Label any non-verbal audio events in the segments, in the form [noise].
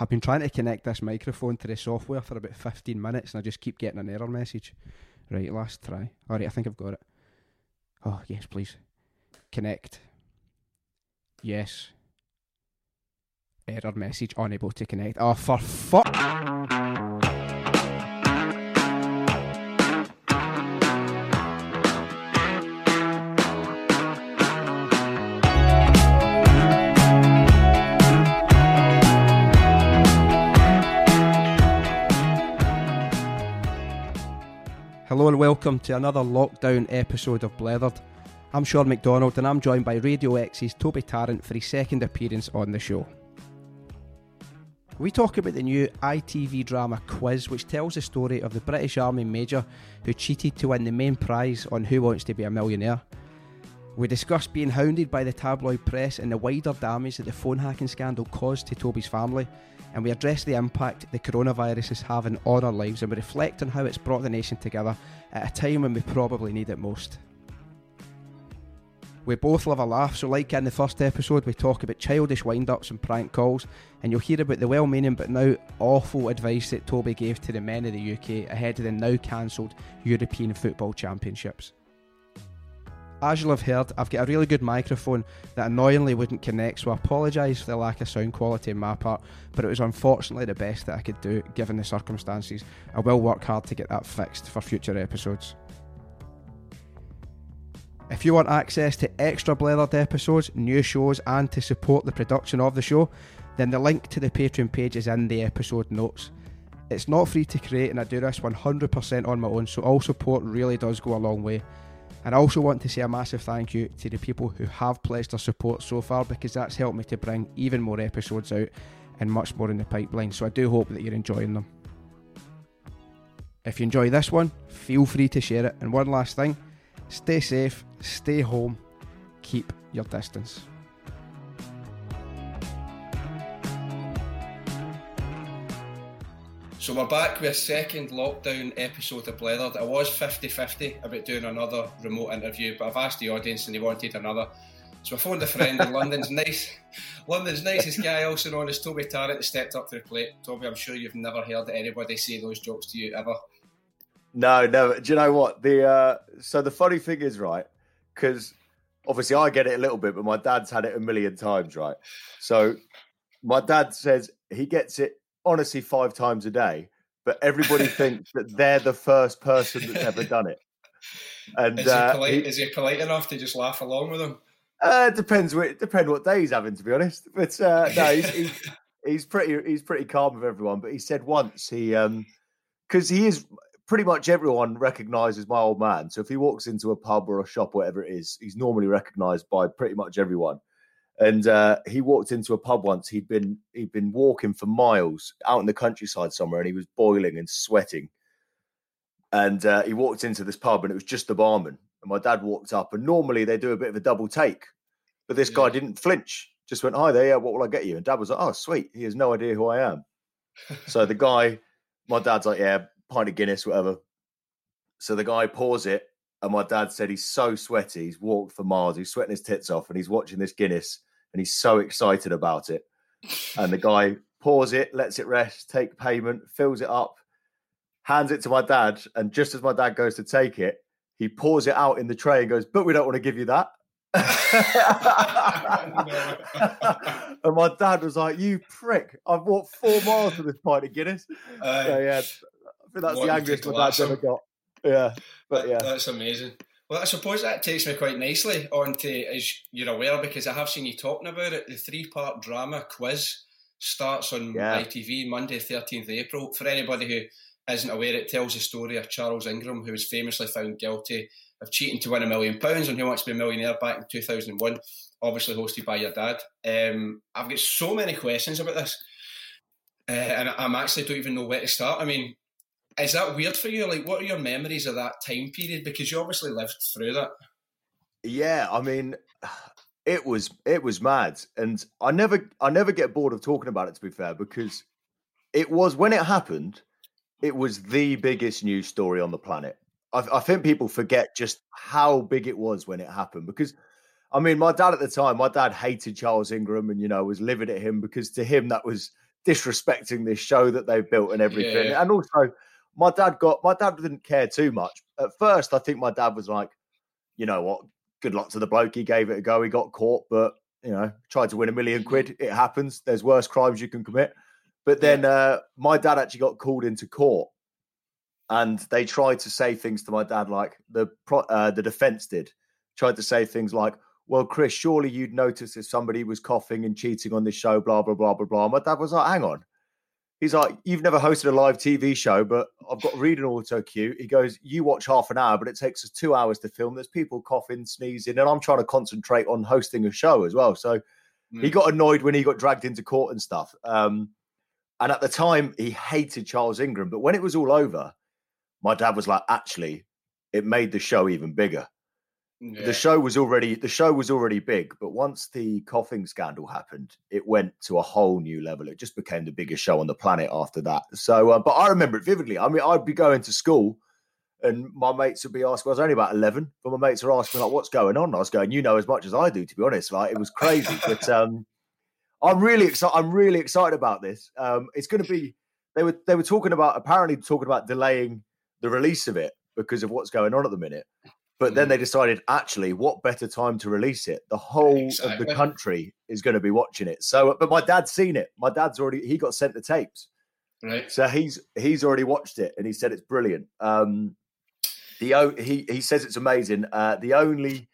I've been trying to connect this microphone to the software for about 15 minutes and I just keep getting an error message. Right, last try. Alright, I think I've got it. Oh, yes, please. Connect. Yes. Error message unable to connect. Oh, for fuck. And welcome to another lockdown episode of Blethered. I'm Sean McDonald and I'm joined by Radio X's Toby Tarrant for his second appearance on the show. We talk about the new ITV drama Quiz, which tells the story of the British Army Major who cheated to win the main prize on Who Wants to Be a Millionaire. We discuss being hounded by the tabloid press and the wider damage that the phone hacking scandal caused to Toby's family, and we address the impact the coronavirus is having on our lives and we reflect on how it's brought the nation together at a time when we probably need it most. We both love a laugh, so like in the first episode, we talk about childish wind ups and prank calls, and you'll hear about the well meaning but now awful advice that Toby gave to the men of the UK ahead of the now cancelled European Football Championships. As you'll have heard, I've got a really good microphone that annoyingly wouldn't connect, so I apologise for the lack of sound quality on my part, but it was unfortunately the best that I could do given the circumstances. I will work hard to get that fixed for future episodes. If you want access to extra Blethered episodes, new shows, and to support the production of the show, then the link to the Patreon page is in the episode notes. It's not free to create, and I do this 100% on my own, so all support really does go a long way. And I also want to say a massive thank you to the people who have pledged their support so far because that's helped me to bring even more episodes out and much more in the pipeline. So I do hope that you're enjoying them. If you enjoy this one, feel free to share it. And one last thing stay safe, stay home, keep your distance. So we're back with a second lockdown episode of Blethered. I was 50-50 about doing another remote interview, but I've asked the audience and they wanted another. So I phoned a friend in London's [laughs] nice London's nicest guy, also known as Toby Tarrant, stepped up to the plate. Toby, I'm sure you've never heard anybody say those jokes to you ever. No, no. Do you know what? The uh, so the funny thing is, right? Because obviously I get it a little bit, but my dad's had it a million times, right? So my dad says he gets it honestly five times a day, but everybody thinks that they're the first person that's ever done it. And is he, uh, polite, he, is he polite enough to just laugh along with him? Uh, depends. What, depends what day he's having, to be honest. But uh, no, he's, he's, he's pretty he's pretty calm with everyone. But he said once he um because he is pretty much everyone recognizes my old man. So if he walks into a pub or a shop, whatever it is, he's normally recognized by pretty much everyone. And uh, he walked into a pub once. He'd been he'd been walking for miles out in the countryside somewhere, and he was boiling and sweating. And uh, he walked into this pub, and it was just the barman. And my dad walked up, and normally they do a bit of a double take, but this yeah. guy didn't flinch. Just went, "Hi there, yeah, what will I get you?" And dad was like, "Oh, sweet." He has no idea who I am. so the guy, my dad's like, "Yeah, pint of Guinness, whatever." So the guy pours it, and my dad said he's so sweaty. He's walked for miles. He's sweating his tits off, and he's watching this Guinness and he's so excited about it. And the [laughs] guy pours it, lets it rest, take payment, fills it up, hands it to my dad, and just as my dad goes to take it, he pours it out in the tray and goes, "But we don't want to give you that." [laughs] and my dad was like, "You prick! I've walked four miles for this pint of Guinness." Uh, so yeah, I think that's the angriest my dad's ever got. Yeah, but yeah, that's amazing. Well, I suppose that takes me quite nicely onto, as you're aware, because I have seen you talking about it. The three-part drama quiz starts on yeah. ITV Monday, 13th April. For anybody who isn't aware, it tells the story of Charles Ingram, who was famously found guilty of cheating to win a million pounds and Who Wants to Be a Millionaire back in 2001, obviously hosted by your dad. Um, I've got so many questions about this, uh, and I'm actually don't even know where to start. I mean, is that weird for you? Like, what are your memories of that time period? Because you obviously lived through that. Yeah, I mean, it was it was mad, and I never I never get bored of talking about it. To be fair, because it was when it happened, it was the biggest news story on the planet. I, I think people forget just how big it was when it happened because. I mean, my dad at the time, my dad hated Charles Ingram and, you know, was livid at him because to him that was disrespecting this show that they've built and everything. Yeah. And also, my dad got my dad didn't care too much at first. I think my dad was like, you know what, good luck to the bloke. He gave it a go. He got caught, but you know, tried to win a million quid. It happens. There's worse crimes you can commit. But then uh, my dad actually got called into court, and they tried to say things to my dad like the uh, the defense did. Tried to say things like, "Well, Chris, surely you'd notice if somebody was coughing and cheating on this show." Blah blah blah blah blah. My dad was like, "Hang on." He's like, You've never hosted a live TV show, but I've got read an auto cue. He goes, You watch half an hour, but it takes us two hours to film. There's people coughing, sneezing, and I'm trying to concentrate on hosting a show as well. So mm. he got annoyed when he got dragged into court and stuff. Um, and at the time, he hated Charles Ingram. But when it was all over, my dad was like, actually, it made the show even bigger. Yeah. The show was already the show was already big, but once the coughing scandal happened, it went to a whole new level. It just became the biggest show on the planet after that. So, uh, but I remember it vividly. I mean, I'd be going to school, and my mates would be asking. I was only about eleven, but my mates were asking like, "What's going on?" I was going, "You know as much as I do, to be honest." Like it was crazy, but [laughs] um, I'm really excited. I'm really excited about this. Um, it's going to be. They were they were talking about apparently talking about delaying the release of it because of what's going on at the minute. But then mm. they decided, actually, what better time to release it? The whole exactly. of the country is going to be watching it. So, but my dad's seen it. My dad's already he got sent the tapes, right? So he's he's already watched it and he said it's brilliant. Um, the he he says it's amazing. Uh, the only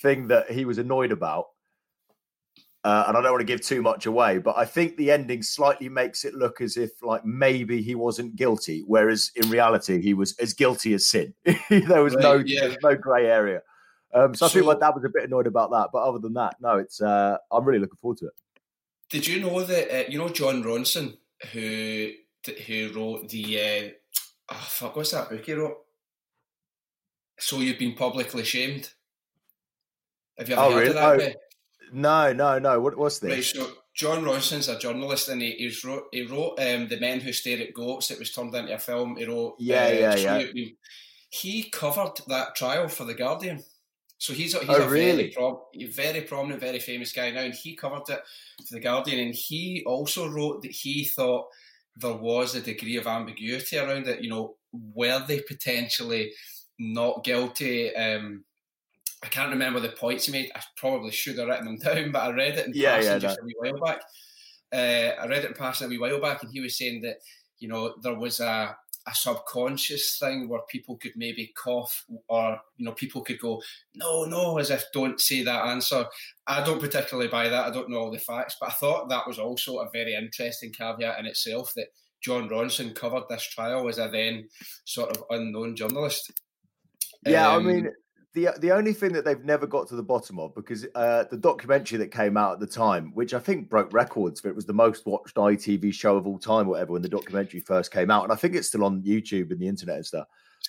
thing that he was annoyed about uh, and I don't want to give too much away, but I think the ending slightly makes it look as if like maybe he wasn't guilty, whereas in reality he was as guilty as sin. [laughs] there was right, no yeah. no grey area. Um, so, so, I think my dad was a bit annoyed about that, but other than that, no, it's uh, I'm really looking forward to it. Did you know that uh, you know Jon Ronson who who wrote the uh, oh, fuck what's that book he wrote? So you've been publicly shamed. Have you ever oh, heard really? of that? Oh. No, no, no. What, was this? Right, so Jon Ronson's a journalist, and he, he wrote he wrote um, the Men Who Stare at Goats. It was turned into a film. He wrote yeah, uh, yeah, yeah. He covered that trial for the Guardian. So he's a, he's oh, a really? very, pro- very prominent, very famous guy now, and he covered it for the Guardian. And he also wrote that he thought there was a degree of ambiguity around it. You know, were they potentially not guilty? Um, I can't remember the points he made. I probably should have written them [laughs] down, but I read it in yeah, passing yeah, just a wee while back. Uh, I read it in passing a wee while back, and he was saying that you know there was a a subconscious thing where people could maybe cough or you know people could go no no as if don't say that answer i don't particularly buy that i don't know all the facts but i thought that was also a very interesting caveat in itself that jon ronson covered this trial as a then sort of unknown journalist yeah um, i mean the the only thing that they've never got to the bottom of because uh, the documentary that came out at the time, which I think broke records for it was the most watched ITV show of all time, whatever, when the documentary first came out, and I think it's still on YouTube and the internet and stuff.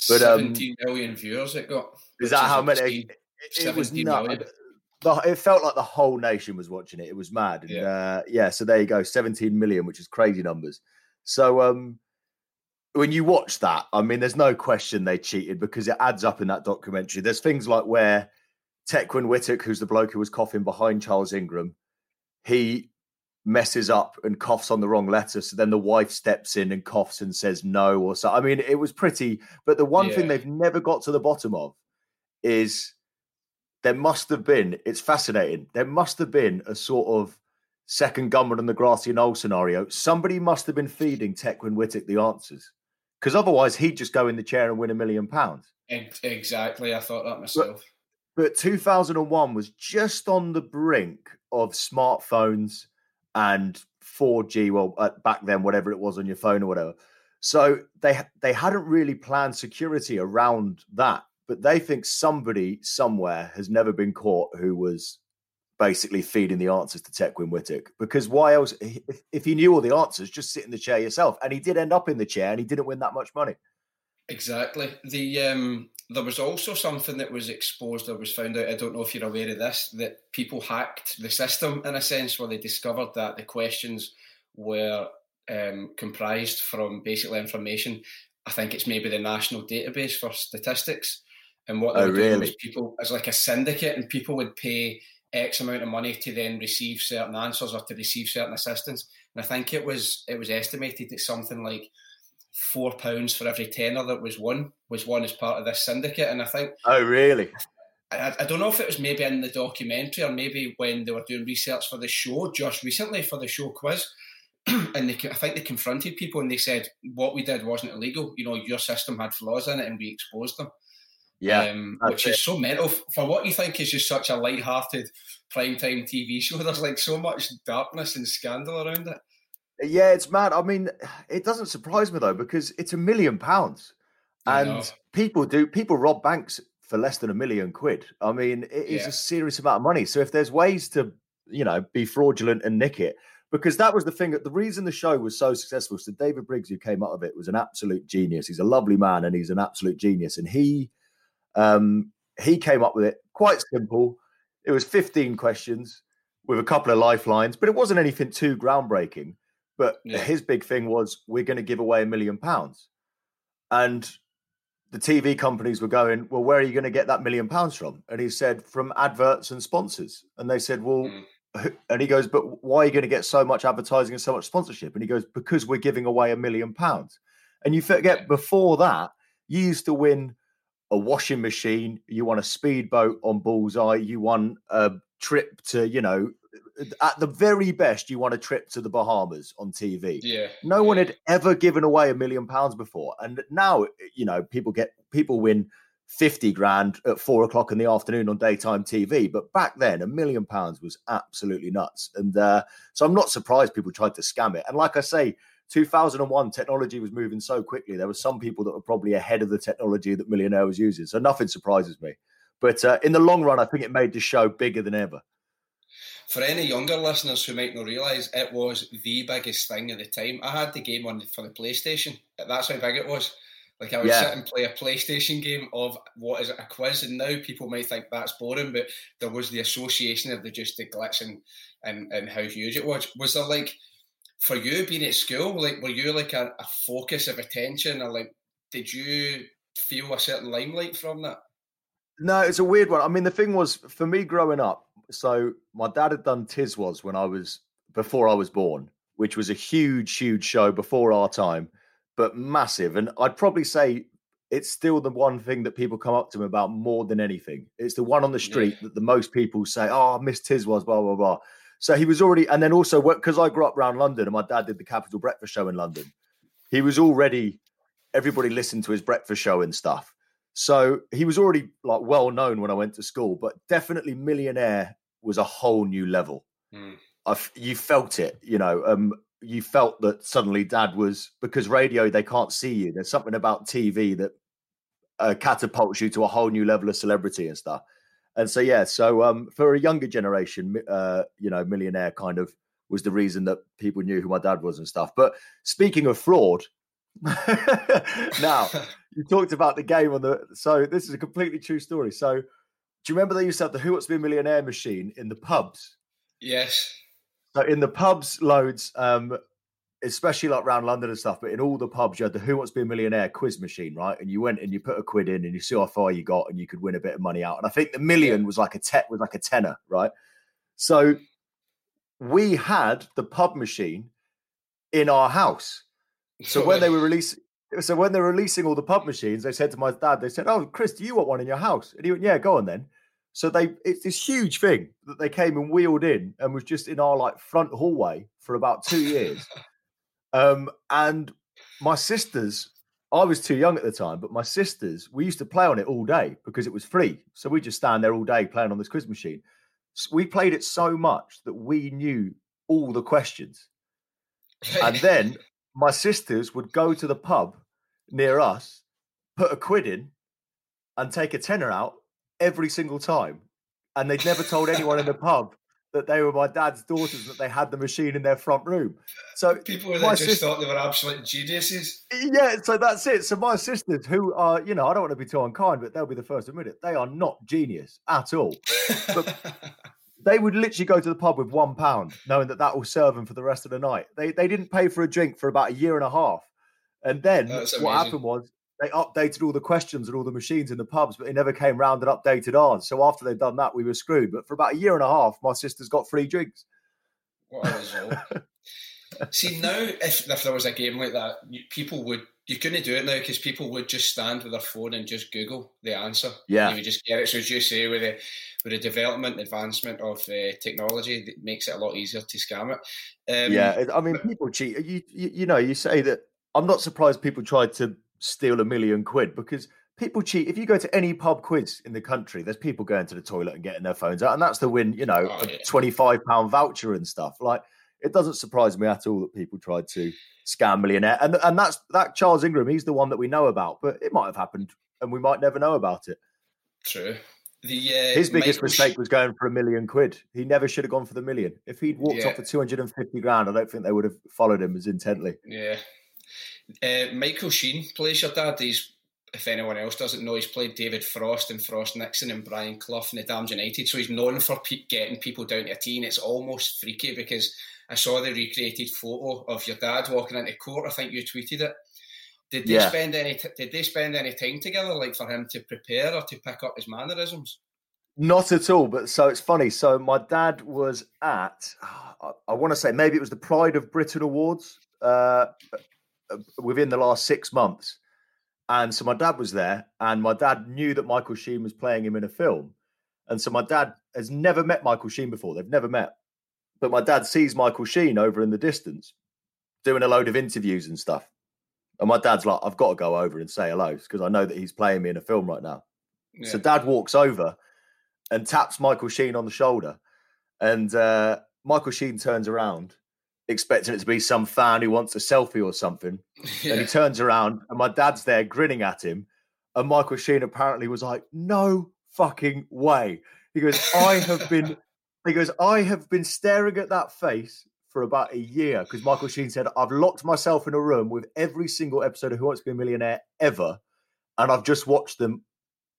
But um, 17 million viewers it got. Is that how many? It, it was nuts. it felt like the whole nation was watching it. It was mad. And, yeah. Uh, yeah. So there you go, 17 million, which is crazy numbers. So um, when you watch that, I mean, there's no question they cheated because it adds up in that documentary. There's things like where Tecwen Whittock, who's the bloke who was coughing behind Charles Ingram, he messes up and coughs on the wrong letter. So then the wife steps in and coughs and says no or so. I mean, it was pretty. But the one yeah. thing they've never got to the bottom of is there must have been. It's fascinating. There must have been a sort of second gunman on the grassy knoll scenario. Somebody must have been feeding Tecwen Whittock the answers because otherwise he'd just go in the chair and win a million pounds. Exactly, I thought that myself. But, but 2001 was just on the brink of smartphones and 4G. Well, uh, back then, whatever it was on your phone or whatever. So they they hadn't really planned security around that, but they think somebody somewhere has never been caught who was basically feeding the answers to Tecwen Whittock. Because why else? If, he knew all the answers, just sit in the chair yourself. And he did end up in the chair, and he didn't win that much money. Exactly. The um, there was also something that was exposed or was found out. I don't know if you're aware of this. That people hacked the system in a sense, where they discovered that the questions were um, comprised from basically information. I think it's maybe the national database for statistics. And what they oh, were doing was people as like a syndicate, and people would pay X amount of money to then receive certain answers or to receive certain assistance. And I think it was it was estimated that something like four pounds for every tenner that was won was won as part of this syndicate. And I think Oh really? I, I don't know if it was maybe in the documentary or maybe when they were doing research for the show just recently for the show quiz. [clears throat] and they, I think they confronted people and they said what we did wasn't illegal. You know, your system had flaws in it, and we exposed them. Yeah, um, which it. is so mental for what you think is just such a light-hearted primetime TV show. [laughs] There's like so much darkness and scandal around it. Yeah, it's mad. I mean, it doesn't surprise me though because it's a million pounds, and people do people rob banks for less than a million quid. I mean, it is yeah. a serious amount of money. So if there's ways to, you know, be fraudulent and nick it, because that was the thing. The reason the show was so successful. So David Briggs, who came up of it, was an absolute genius. He's a lovely man and he's an absolute genius. And he, um, he came up with it quite simple. It was 15 questions with a couple of lifelines, but it wasn't anything too groundbreaking. But yeah. his big thing was we're going to give away a million pounds. And the TV companies were going, Well, where are you going to get that million pounds from? And he said, From adverts and sponsors. And they said, Well, mm. and he goes, But why are you going to get so much advertising and so much sponsorship? And he goes, Because we're giving away a million pounds. And you forget before that, you used to win a washing machine, you want a speedboat on Bullseye, you want a trip to, you know, at the very best, you want a trip to the Bahamas on TV. Yeah. No yeah. one had ever given away a million pounds before. And now, you know, people get people win 50 grand at four o'clock in the afternoon on daytime TV. But back then, a million pounds was absolutely nuts. And uh, so I'm not surprised people tried to scam it. And like I say, 2001, technology was moving so quickly. There were some people that were probably ahead of the technology that Millionaire was using. So nothing surprises me. But uh, in the long run, I think it made the show bigger than ever. For any younger listeners who might not realise, it was the biggest thing at the time. I had the game on for the PlayStation. That's how big it was. Like I would yeah. sit and play a PlayStation game of what is it a quiz, and now people might think that's boring, but there was the association of the just the glitch and and, and how huge it was. Was there like for you being at school, like were you like a, a focus of attention, or like did you feel a certain limelight from that? No, it's a weird one. I mean, the thing was for me growing up. So my dad had done Tiswas when I was before I was born, which was a huge, huge show before our time, but massive. And I'd probably say it's still the one thing that people come up to me about more than anything. It's the one on the street yeah. that the most people say, "Oh, I miss Tiswas," blah blah blah. So he was already, and then also because I grew up around London and my dad did the Capital Breakfast Show in London, he was already everybody listened to his breakfast show and stuff. So he was already like well known when I went to school, but definitely Millionaire was a whole new level. Mm. I you felt it, you know. Um, you felt that suddenly Dad was because radio they can't see you. There's something about TV that uh, catapults you to a whole new level of celebrity and stuff. And so yeah, so um, for a younger generation, uh, you know, Millionaire kind of was the reason that people knew who my dad was and stuff. But speaking of fraud, [laughs] now [laughs] you talked about the game on the so this is a completely true story. So do you remember they used to have the Who Wants to Be a Millionaire machine in the pubs? Yes. So in the pubs, loads, um, especially like around London and stuff, but in all the pubs, you had the Who Wants to Be a Millionaire quiz machine, right? And you went and you put a quid in and you see how far you got and you could win a bit of money out. And I think the million was like a te- was like a tenner, right? So we had the pub machine in our house. So when they were [laughs] releasing, so when they were releasing all the pub machines, they said to my dad, they said, "Oh, Chris, do you want one in your house?" And he went, "Yeah, go on then." So they, it's this huge thing that they came and wheeled in and was just in our like front hallway for about two years. [laughs] um, and my sisters, I was too young at the time, but my sisters, we used to play on it all day because it was free. So we just stand there all day playing on this quiz machine. So we played it so much that we knew all the questions. and [laughs] then my sisters would go to the pub near us, put a quid in, and take a tenner out every single time. And they'd never told anyone in the [laughs] pub that they were my dad's daughters, that they had the machine in their front room. So uh, people that just sister, thought they were absolute geniuses. Yeah, so that's it. So my sisters, who are, you know, I don't want to be too unkind, but they'll be the first to admit it. They are not genius at all. But [laughs] they would literally go to the pub with one pound, knowing that that will serve them for the rest of the night. They they didn't pay for a drink for about a year and a half, and then what happened was they updated all the questions and all the machines in the pubs, but it never came round and updated ours. So after they'd done that, we were screwed. But for about a year and a half, my sisters got free drinks. What a result. [laughs] See now, if, if there was a game like that, people would you couldn't do it now because people would just stand with their phone and just Google the answer. Yeah, you would just get it. So as you say, with the with the development advancement of uh, technology, it makes it a lot easier to scam it. Um, yeah, I mean, people cheat. You, you you know, you say that. I'm not surprised people tried to steal a million quid because people cheat. If you go to any pub quiz in the country, there's people going to the toilet and getting their phones out, and that's the win. You know, oh, yeah. a 25 pound voucher and stuff. Like, it doesn't surprise me at all that people tried to scam millionaire, and and that's that Charles Ingram. He's the one that we know about, but it might have happened, and we might never know about it. True. The, uh, His biggest Michael mistake was going for a million quid. He never should have gone for the million. If he'd walked yeah. off for 250 grand, I don't think they would have followed him as intently. Yeah. Uh, Michael Sheen plays your dad. He's if anyone else doesn't know, he's played David Frost and Frost Nixon and Brian Clough in the Damned United. So he's known for pe- getting people down to a teen. It's almost freaky because I saw the recreated photo of your dad walking into court. I think you tweeted it. Did they yeah. spend any? T- did they spend any time together, like for him to prepare or to pick up his mannerisms? Not at all. But so it's funny. So my dad was at. I, I want to say maybe it was the Pride of Britain Awards uh, within the last six months and so my dad was there, and my dad knew that Michael Sheen was playing him in a film. And so my dad has never met Michael Sheen before. They've never met. But my dad sees Michael Sheen over in the distance doing a load of interviews and stuff. And my dad's like, I've got to go over and say hello because I know that he's playing me in a film right now. Yeah. So dad walks over and taps Michael Sheen on the shoulder. And uh, Michael Sheen turns around expecting it to be some fan who wants a selfie or something. Yeah. [laughs] And he turns around and my dad's there grinning at him. And Michael Sheen apparently was like, no fucking way. He goes, I have been, [laughs] he goes, I have been staring at that face for about a year because Michael Sheen said, I've locked myself in a room with every single episode of Who Wants to Be a Millionaire ever. And I've just watched them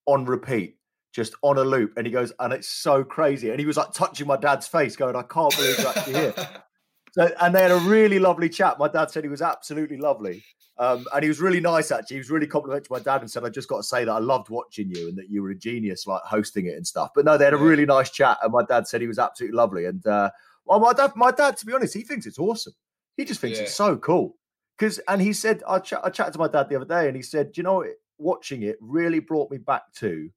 on repeat, just on a loop. And he goes, and it's so crazy. And he was like touching my dad's face, going, I can't believe you're actually here. [laughs] So, and they had a really lovely chat. My dad said he was absolutely lovely. Um, and he was really nice, actually. He was really complimentary to my dad and said, I just got to say that I loved watching you and that you were a genius, like hosting it and stuff. But no, they had a really nice chat. And my dad said he was absolutely lovely. And uh, well, my dad, my dad, to be honest, he thinks it's awesome. He just thinks yeah. it's so cool. Because, and he said, I, ch- I chatted to my dad the other day and he said, you know, watching it really brought me back to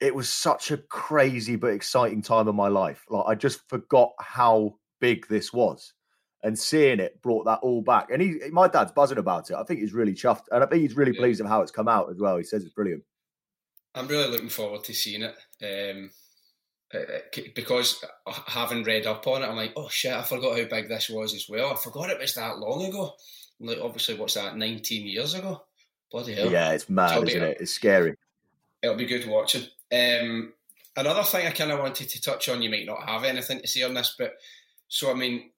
it was such a crazy but exciting time of my life. Like I just forgot how big this was. And seeing it brought that all back. And he, my dad's buzzing about it. I think he's really chuffed, and I think he's really yeah. pleased of how it's come out as well. He says it's brilliant. I'm really looking forward to seeing it um, uh, uh, because having read up on it, I'm like, oh shit, I forgot how big this was as well. I forgot it was that long ago. Like, obviously, what's that? 19 years ago. Bloody hell! Yeah, it's mad, so isn't it? It's scary. It'll be good watching. Um, another thing I kind of wanted to touch on. You might not have anything to say on this, but so I mean,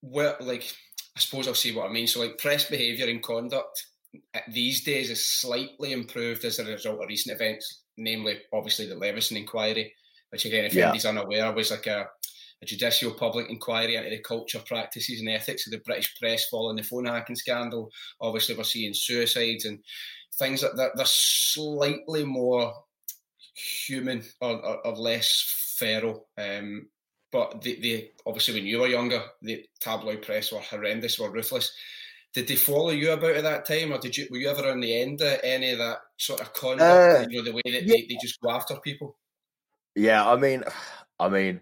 where like I suppose I'll see what I mean. So like press behaviour and conduct uh, these days is slightly improved as a result of recent events, namely obviously the Leveson inquiry, which again, if yeah. anybody's unaware, was like a, a, judicial public inquiry into the culture, practices, and ethics of the British press following the phone hacking scandal. Obviously, we're seeing suicides and things like that. They're slightly more human or, or, or less feral. Um, but they, they obviously when you were younger, the tabloid press were horrendous, were ruthless. Did they follow you about at that time, or did you were you ever on the end of any of that sort of conduct? Uh, you know, the way that yeah. they, they just go after people. Yeah, I mean, [sighs] I mean,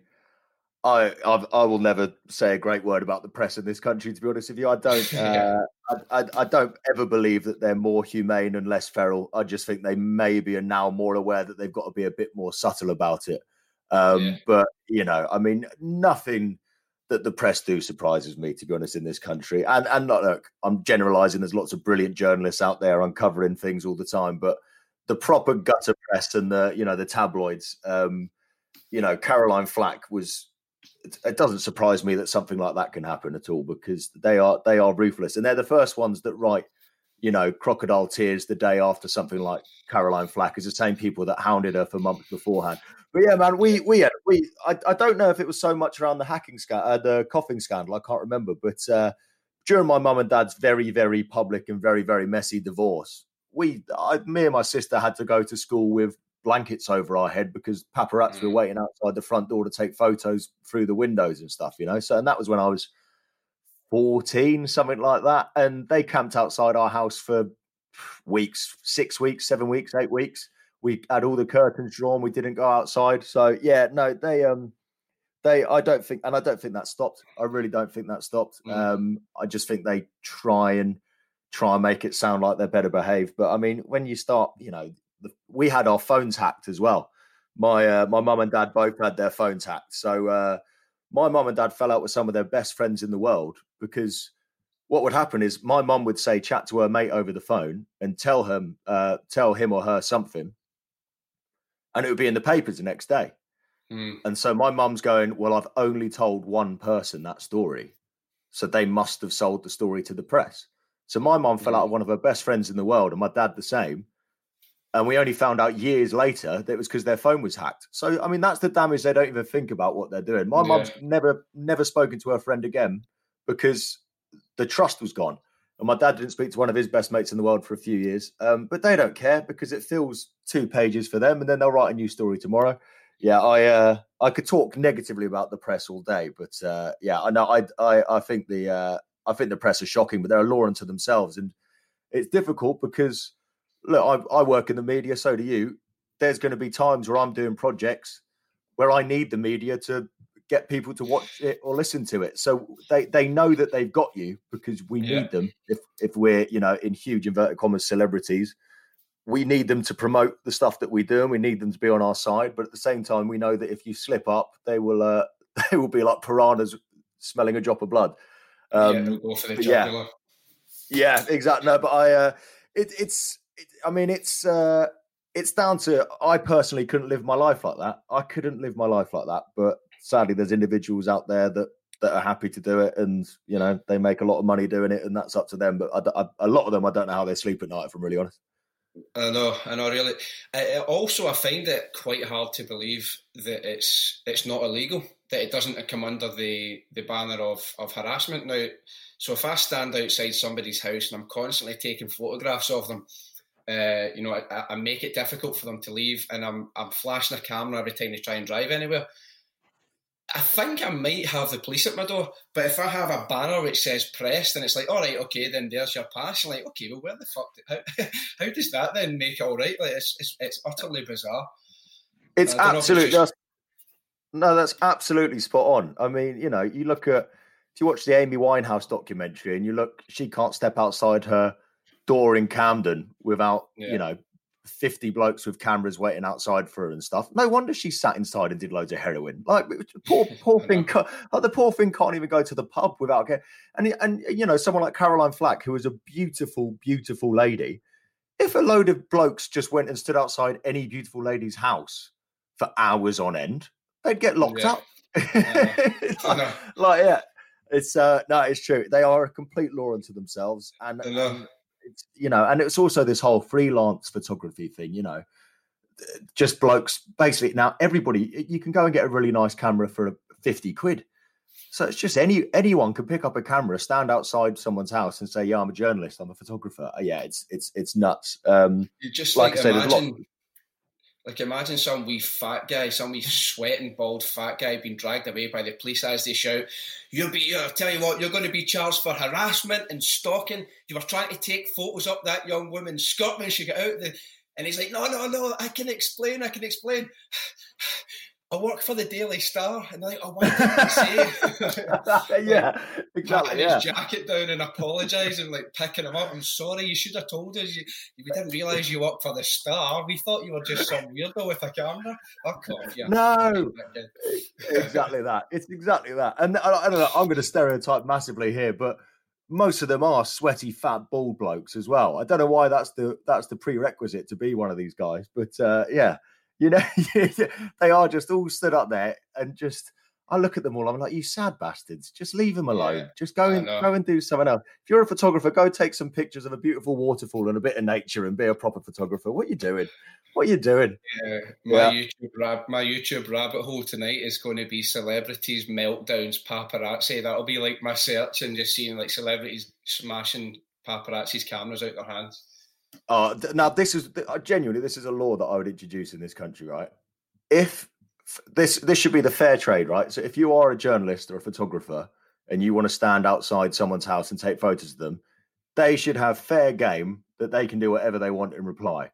I I've, I will never say a great word about the press in this country. To be honest with you, I don't. [laughs] Uh, I, I, I, don't ever believe that they're more humane and less feral. I just think they maybe are now more aware that they've got to be a bit more subtle about it. Um, yeah. But you know, I mean, nothing that the press do surprises me, to be honest, in this country. And and not, look, I'm generalising. There's lots of brilliant journalists out there uncovering things all the time, but the proper gutter press and the you know the tabloids. Um, you know, Caroline Flack was. It, it doesn't surprise me that something like that can happen at all because they are they are ruthless and they're the first ones that write you know, crocodile tears the day after something like Caroline Flack is the same people that hounded her for months beforehand. But yeah, man, we we had, we I, I don't know if it was so much around the hacking scandal, uh, the coughing scandal. I can't remember, but uh, during my mum and dad's very very public and very very messy divorce, we I, me and my sister had to go to school with blankets over our head because paparazzi were mm. waiting outside the front door to take photos through the windows and stuff, you know. So and that was when I was 14, something like that. And they camped outside our house for weeks, six weeks, seven weeks, eight weeks. We had all the curtains drawn. We didn't go outside. So yeah, no, they um they I don't think and I don't think that stopped. I really don't think that stopped. Mm. Um I just think they try and try and make it sound like they're better behaved. But I mean, when you start, you know, the, we had our phones hacked as well. My uh, my mum and dad both had their phones hacked. So uh my mum and dad fell out with some of their best friends in the world because what would happen is my mum would say chat to her mate over the phone and tell him uh, tell him or her something and it would be in the papers the next day mm. and so my mum's going well i've only told one person that story so they must have sold the story to the press so my mum mm. fell out of hmm. one of her best friends in the world and my dad the same and we only found out years later that it was because their phone was hacked. So I mean, that's the damage they don't even think about what they're doing. My yeah. mum's never never spoken to her friend again because the trust was gone. And my dad didn't speak to one of his best mates in the world for a few years. Um, but they don't care because it fills two pages for them, and then they'll write a new story tomorrow. Yeah, I uh, I could talk negatively about the press all day, but uh, yeah, I know I I, I think the uh, I think the press are shocking, but they're a law unto themselves, and it's difficult because look, I, I work in the media, so do you. There's going to be times where I'm doing projects where I need the media to get people to watch it or listen to it. So they they know that they've got you because we yeah. need them. If if we're you know in huge inverted commas celebrities, we need them to promote the stuff that we do, and we need them to be on our side. But at the same time, we know that if you slip up, they will uh, [laughs] they will be like piranhas smelling a drop of blood. Um, yeah, yeah, yeah, exactly. No, but I uh, it, it's it, I mean, it's uh, it's down to I personally couldn't live my life like that. I couldn't live my life like that. But sadly, there's individuals out there that that are happy to do it, and you know they make a lot of money doing it, and that's up to them. But I, I, a lot of them, I don't know how they sleep at night. If I'm really honest. I know, I know. Really, I, also I find it quite hard to believe that it's it's not illegal that it doesn't come under the the banner of of harassment. Now, so if I stand outside somebody's house and I'm constantly taking photographs of them, uh, you know, I, I, make it difficult for them to leave, and I'm I'm flashing a camera every time they try and drive anywhere. I think I might have the police at my door, but if I have a banner which says press, then it's like, all right, okay, then there's your pass. Like, okay, well, where the fuck? Did, [laughs] how, how does that then make it all right? Like, it's it's, it's utterly bizarre. It's absolutely just... no, that's absolutely spot on. I mean, you know, you look at if you watch the Amy Winehouse documentary and you look, she can't step outside her door in Camden without, yeah. you know, 50 blokes with cameras waiting outside for her and stuff. No wonder she sat inside and did loads of heroin. Like poor [laughs] poor thing, like the poor thing can't even go to the pub without getting. And and you know someone like Caroline Flack, who is a beautiful, beautiful lady. If a load of blokes just went and stood outside any beautiful lady's house for hours on end, they'd get locked yeah. up. like, [laughs] like, yeah, it's uh no, it's true. They are a complete law unto themselves, and, and it's you know, and it's also this whole freelance photography thing, you know, just blokes basically now everybody you can go and get a really nice camera for 50 quid. So it's just any anyone can pick up a camera, stand outside someone's house, and say, "Yeah, I'm a journalist. I'm a photographer." Uh, yeah, it's it's it's nuts. Um, you just like, like I said, imagine, like imagine some wee fat guy, some wee sweating bald fat guy being dragged away by the police as they shout, "You'll be! I'll tell you what, you're going to be charged for harassment and stalking. You were trying to take photos up that young woman's skirt when she got out." The, and he's like, "No, no, no! I can explain. I can explain." [sighs] [sighs] I work for the Daily Star, and they're like, oh, why didn't you say? [laughs] yeah, exactly. Putting yeah. his jacket down and apologising, like picking him up. I'm sorry, you should have told us. You, we didn't realise you worked for the Star. We thought you were just some weirdo with a camera. Fuck off, yeah. No, exactly that. It's exactly that. And I, I don't know. I'm going to stereotype massively here, but most of them are sweaty, fat, bald blokes as well. I don't know why that's the that's the prerequisite to be one of these guys, but uh, yeah you know, [laughs] they are just all stood up there and just. I look at them all. I'm like, you sad bastards. Just leave them alone. Yeah, just go and go and do something else. If you're a photographer, go take some pictures of a beautiful waterfall and a bit of nature and be a proper photographer. What are you doing? What are you doing? Yeah, my yeah. YouTube rab- my YouTube rabbit hole tonight is going to be celebrities meltdowns paparazzi. That'll be like my search and just seeing like celebrities smashing paparazzi's cameras out their hands. Uh, now this is uh, genuinely this is a law that I would introduce in this country, right? If this this should be the fair trade, right? So if you are a journalist or a photographer and you want to stand outside someone's house and take photos of them, they should have fair game that they can do whatever they want in reply.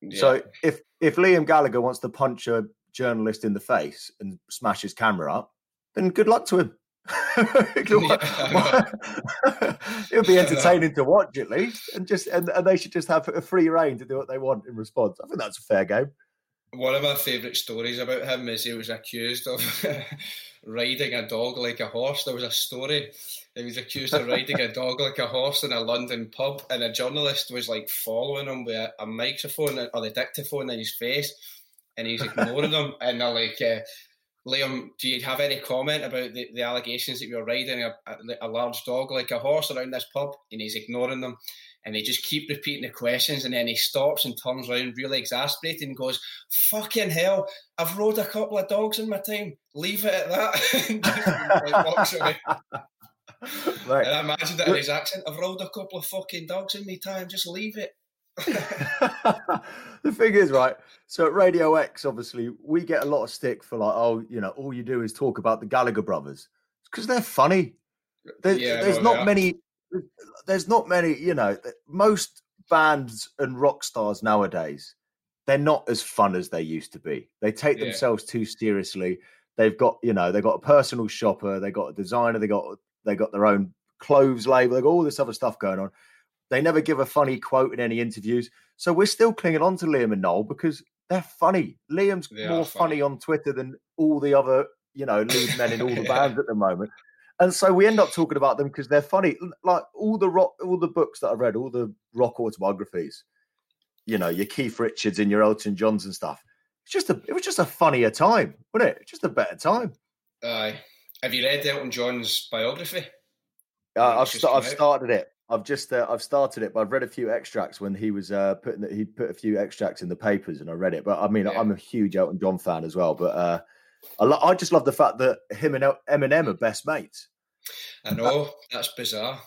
Yeah. So if if Liam Gallagher wants to punch a journalist in the face and smash his camera up, then good luck to him. [laughs] [laughs] [laughs] It'll be entertaining to watch at least, and just and, and they should just have a free rein to do what they want in response. I think that's a fair game. One of my favourite stories about him is he was accused of riding a dog like a horse. There was a story. He was accused of riding a dog like a horse in a London pub, and a journalist was like following him with a, a microphone or the dictaphone in his face, and he's ignoring them. And they're like, uh, Liam, do you have any comment about the, the allegations that you're riding a, a, a, large dog like a horse around this pub? And he's ignoring them. And they just keep repeating the questions. And then he stops and turns around, really exasperated, and goes, Fucking hell, I've rode a couple of dogs in my time. Leave it at that. [laughs] Right. And I imagine that in his accent. I've rode a couple of fucking dogs in my time. Just leave it. [laughs] the thing is, right? So at Radio X, obviously, we get a lot of stick for like, oh, you know, all you do is talk about the Gallagher brothers because they're funny. There, yeah, there's not many. There's not many. You know, most bands and rock stars nowadays, they're not as fun as they used to be. They take yeah. themselves too seriously. They've got, you know, they've got a personal shopper, they got a designer, they got they got their own clothes label, they got all this other stuff going on they never give a funny quote in any interviews. So we're still clinging on to Liam and Noel because they're funny. Liam's they more funny. funny. on Twitter than all the other, you know, lead men in all the [laughs] bands at the moment. And so we end up talking about them because they're funny. Like all the rock, all the books that I've read, all the rock autobiographies, you know, your Keith Richards and your Elton Johns and stuff. It's just a, it was just a funnier time, wasn't it? Just a better time. Aye. Have you read Elton John's biography? Uh, I've, st- I've started it. I've just uh, I've started it, but I've read a few extracts when he was uh, putting the, he put a few extracts in the papers, and I read it. But I mean, yeah. I'm a huge Elton John fan as well. But uh, I, lo- I just love the fact that him and Eminem are best mates. I know that's bizarre.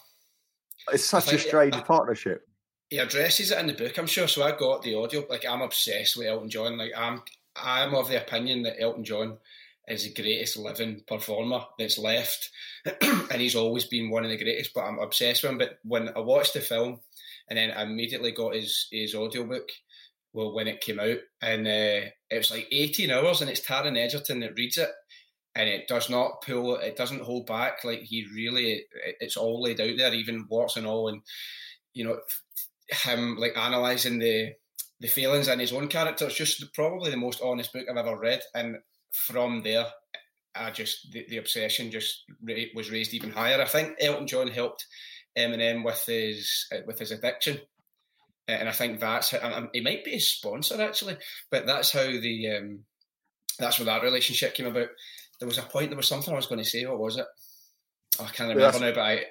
It's such a strange I, partnership. He addresses it in the book, I'm sure. So I got the audio. Like I'm obsessed with Elton John. Like I'm I'm of the opinion that Elton John is the greatest living performer that's left, [clears throat] and he's always been one of the greatest. But I'm obsessed with him. But when I watched the film, and then I immediately got his his audiobook, well, when it came out, and uh, it was like 18 hours, and it's Taron Egerton that reads it, and it does not pull, it doesn't hold back. Like he really, it's all laid out there, even warts and all, and you know him like analysing the the feelings in his own character. It's just probably the most honest book I've ever read, and from there, I just the, the obsession just was raised even higher. I think Elton John helped Eminem with his uh, with his addiction, and I think that's um, he might be his sponsor actually, but that's how the um, that's where that relationship came about. There was a point. There was something I was going to say. What was it? Oh, I can't remember now, but I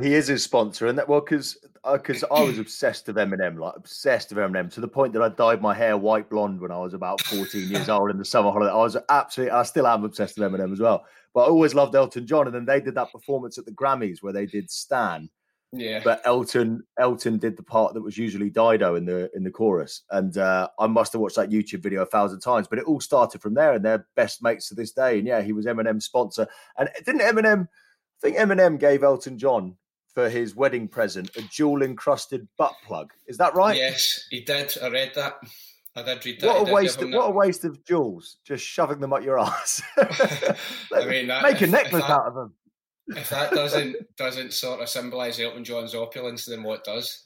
he is his sponsor, and that well, because because uh, I was [clears throat] obsessed with Eminem, like obsessed with Eminem, to the point that I dyed my hair white blonde when I was about fourteen years [laughs] old in the summer holiday. I was absolutely, I still am obsessed with Eminem as well. But I always loved Elton John, and then they did that performance at the Grammys where they did Stan. Yeah. But Elton Elton did the part that was usually Dido in the in the chorus, and uh, I must have watched that YouTube video a thousand times. But it all started from there, and they're best mates to this day. And yeah, he was Eminem's sponsor, and didn't Eminem? I think Eminem gave Elton John for his wedding present a jewel encrusted butt plug. Is that right? Yes, he did. I read that. I did read that. What a waste! Of, what a waste of jewels! Just shoving them up your ass. [laughs] [laughs] I mean, that, make a necklace that, out of them. If that doesn't doesn't sort of symbolise Elton John's opulence, then what does?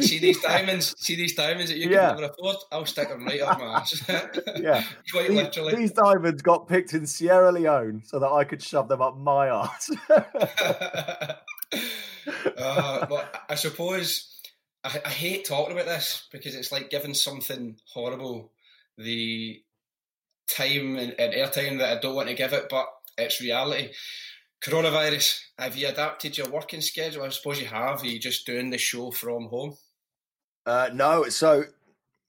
See these diamonds? See these diamonds that you yeah. can never afford? I'll stick them right up my ass. [laughs] yeah, quite these, literally. These diamonds got picked in Sierra Leone so that I could shove them up my ass [laughs] uh, but I suppose I, I, hate talking about this because it's like giving something horrible the time and, and airtime that I don't want to give it, but it's reality. Coronavirus, have you adapted your working schedule? I suppose you have. Are you just doing the show from home? Uh, no, so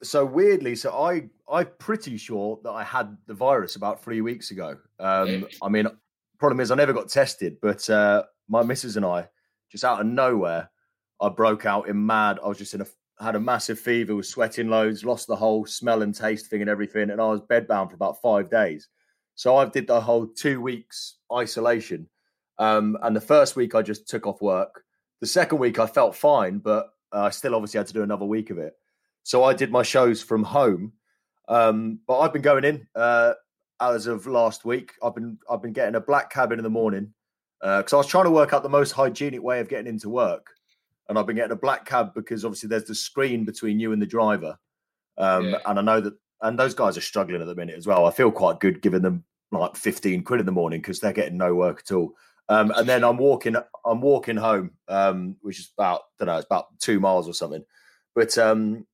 so weirdly, so I I'm pretty sure that I had the virus about three weeks ago. Um, I mean, problem is I never got tested, but uh, my missus and I just out of nowhere, I broke out in mad. I was just in a had a massive fever, was sweating loads, lost the whole smell and taste thing and everything, and I was bedbound for about five days. So I did the whole two weeks isolation, Um, and the first week I just took off work. The second week I felt fine, but I still obviously had to do another week of it. So I did my shows from home. Um, but I've been going in uh, as of last week. I've been I've been getting a black cabin in the morning because uh, I was trying to work out the most hygienic way of getting into work, and I've been getting a black cab because obviously there's the screen between you and the driver, um, yeah. and I know that and those guys are struggling at the minute as well. I feel quite good giving them like 15 quid in the morning because they're getting no work at all. Um, and then I'm walking, I'm walking home, um, which is about, I don't know, it's about two miles or something. But um,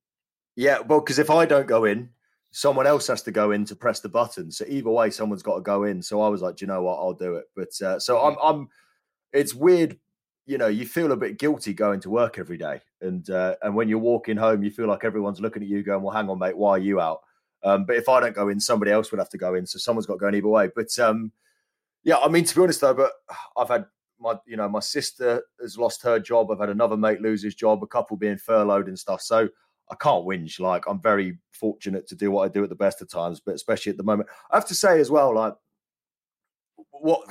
yeah, well, because if I don't go in, someone else has to go in to press the button. So either way, someone's got to go in. So I was like, you know what, I'll do it. But uh, so I'm, I'm, it's weird, you know, you feel a bit guilty going to work every day, and uh, and when you're walking home, you feel like everyone's looking at you, going, well, hang on, mate, why are you out? Um, but if I don't go in, somebody else would have to go in. So someone's got to go in either way. But um, yeah, I mean, to be honest though, but I've had my, you know, my sister has lost her job. I've had another mate lose his job, a couple being furloughed and stuff. So I can't whinge. Like I'm very fortunate to do what I do at the best of times, but especially at the moment, I have to say as well, like what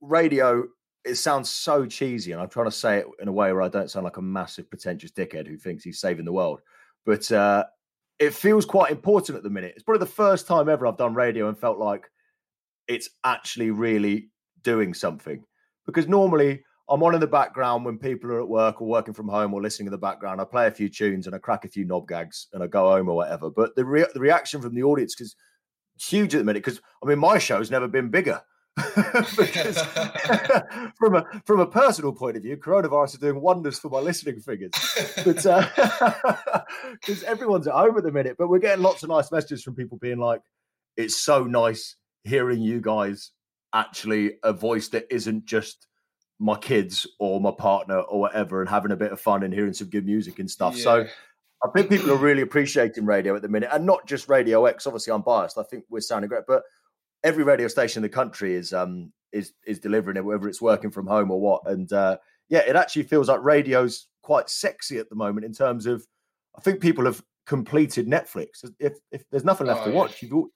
radio. It sounds so cheesy, and I'm trying to say it in a way where I don't sound like a massive pretentious dickhead who thinks he's saving the world. But uh, it feels quite important at the minute. It's probably the first time ever I've done radio and felt like it's actually really doing something. Because normally I'm on in the background when people are at work or working from home or listening in the background. I play a few tunes and I crack a few knob gags and I go home or whatever. But the, re- the reaction from the audience is huge at the minute because I mean my show's never been bigger. [laughs] because [laughs] from a from a personal point of view, coronavirus is doing wonders for my listening figures. But because uh, [laughs] everyone's at home at the minute, but we're getting lots of nice messages from people being like, "It's so nice hearing you guys actually a voice that isn't just." my kids or my partner or whatever and having a bit of fun and hearing some good music and stuff. Yeah. So I think people are really appreciating radio at the minute and not just Radio X. Obviously, I'm biased. I think we're sounding great, but every radio station in the country is um is is delivering it, whether it's working from home or what. And uh, yeah, it actually feels like radio's quite sexy at the moment in terms of. I think people have completed Netflix. If if there's nothing left oh, to watch, you've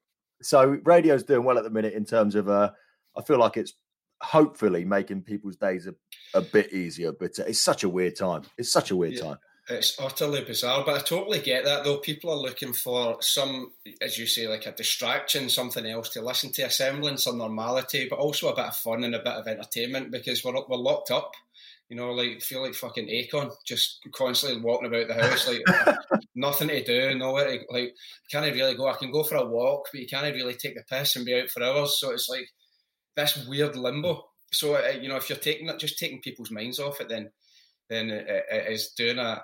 so radio's doing well at the minute in terms of. Uh, I feel like it's hopefully making people's days a, a bit easier, but uh, it's such a weird time. It's such a weird yeah. time it's utterly bizarre, but I totally get that though. People are looking for some, as you say, like a distraction, something else to listen to, a semblance of normality, but also a bit of fun and a bit of entertainment because we're we're locked up. You know, like feel like fucking Akon, just constantly walking about the house, like [laughs] nothing to do, nowhere to like. Can't really go. I can go for a walk, but you can't really take the piss and be out for hours. So it's like this weird limbo. So uh, you know, if you're taking that, just taking people's minds off it, then then it, it is doing a,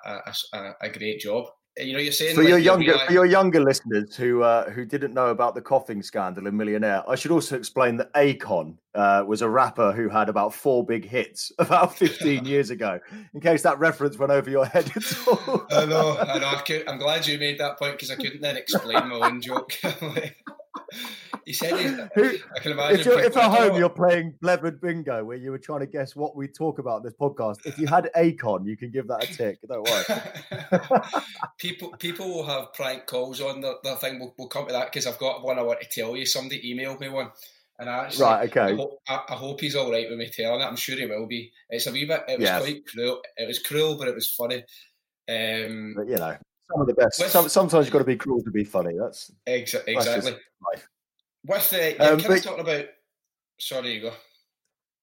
a, a, great job. You know, you're saying for your younger like... for your younger listeners who uh, who didn't know about the coughing scandal in Millionaire. I should also explain that Akon uh, was a rapper who had about four big hits [laughs] about 15 years ago. In case that reference went over your head at all. [laughs] I know, I know. I am glad you made that point because I couldn't then explain my own joke. [laughs] he said, [laughs] Who, I can imagine. If, you're, if at home you're playing Blethered Bingo, where you were trying to guess what we talk about in this podcast, if you had Akon, you can give that a tick. Don't worry. [laughs] people, people will have prank calls on the, the thing. We'll, we'll come to that because I've got one I want to tell you. Somebody emailed me one. And I actually, right, okay. I hope, I, I hope, he's all right with me telling it. I'm sure he will be. It's a wee bit. It was yes. quite cruel. It was cruel, but it was funny. Um, but, you know, some of the best. With, some, sometimes you've got to be cruel to be funny. That's exa- exactly. That's with uh, yeah, um, but, talking about. Sorry, you go.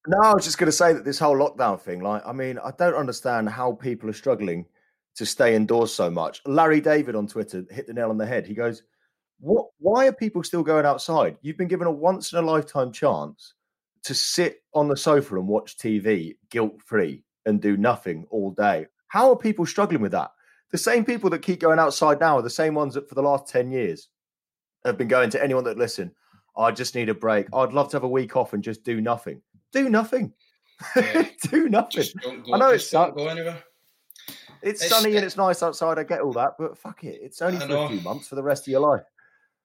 No, I was just going to say that this whole lockdown thing, like, I mean, I don't understand how people are struggling to stay indoors so much. Larry David on Twitter hit the nail on the head. He goes, "What? Why are people still going outside? You've been given a once in a lifetime chance to sit on the sofa and watch TV guilt free and do nothing all day. How are people struggling with that? The same people that keep going outside now are the same ones that for the last ten years have been going to anyone that listen." I just need a break. I'd love to have a week off and just do nothing. Do nothing. Yeah. [laughs] do nothing. Go, I know it's not go anywhere. It's, it's sunny and it's nice outside. I get all that, but fuck it. It's only for a few months for the rest of your life.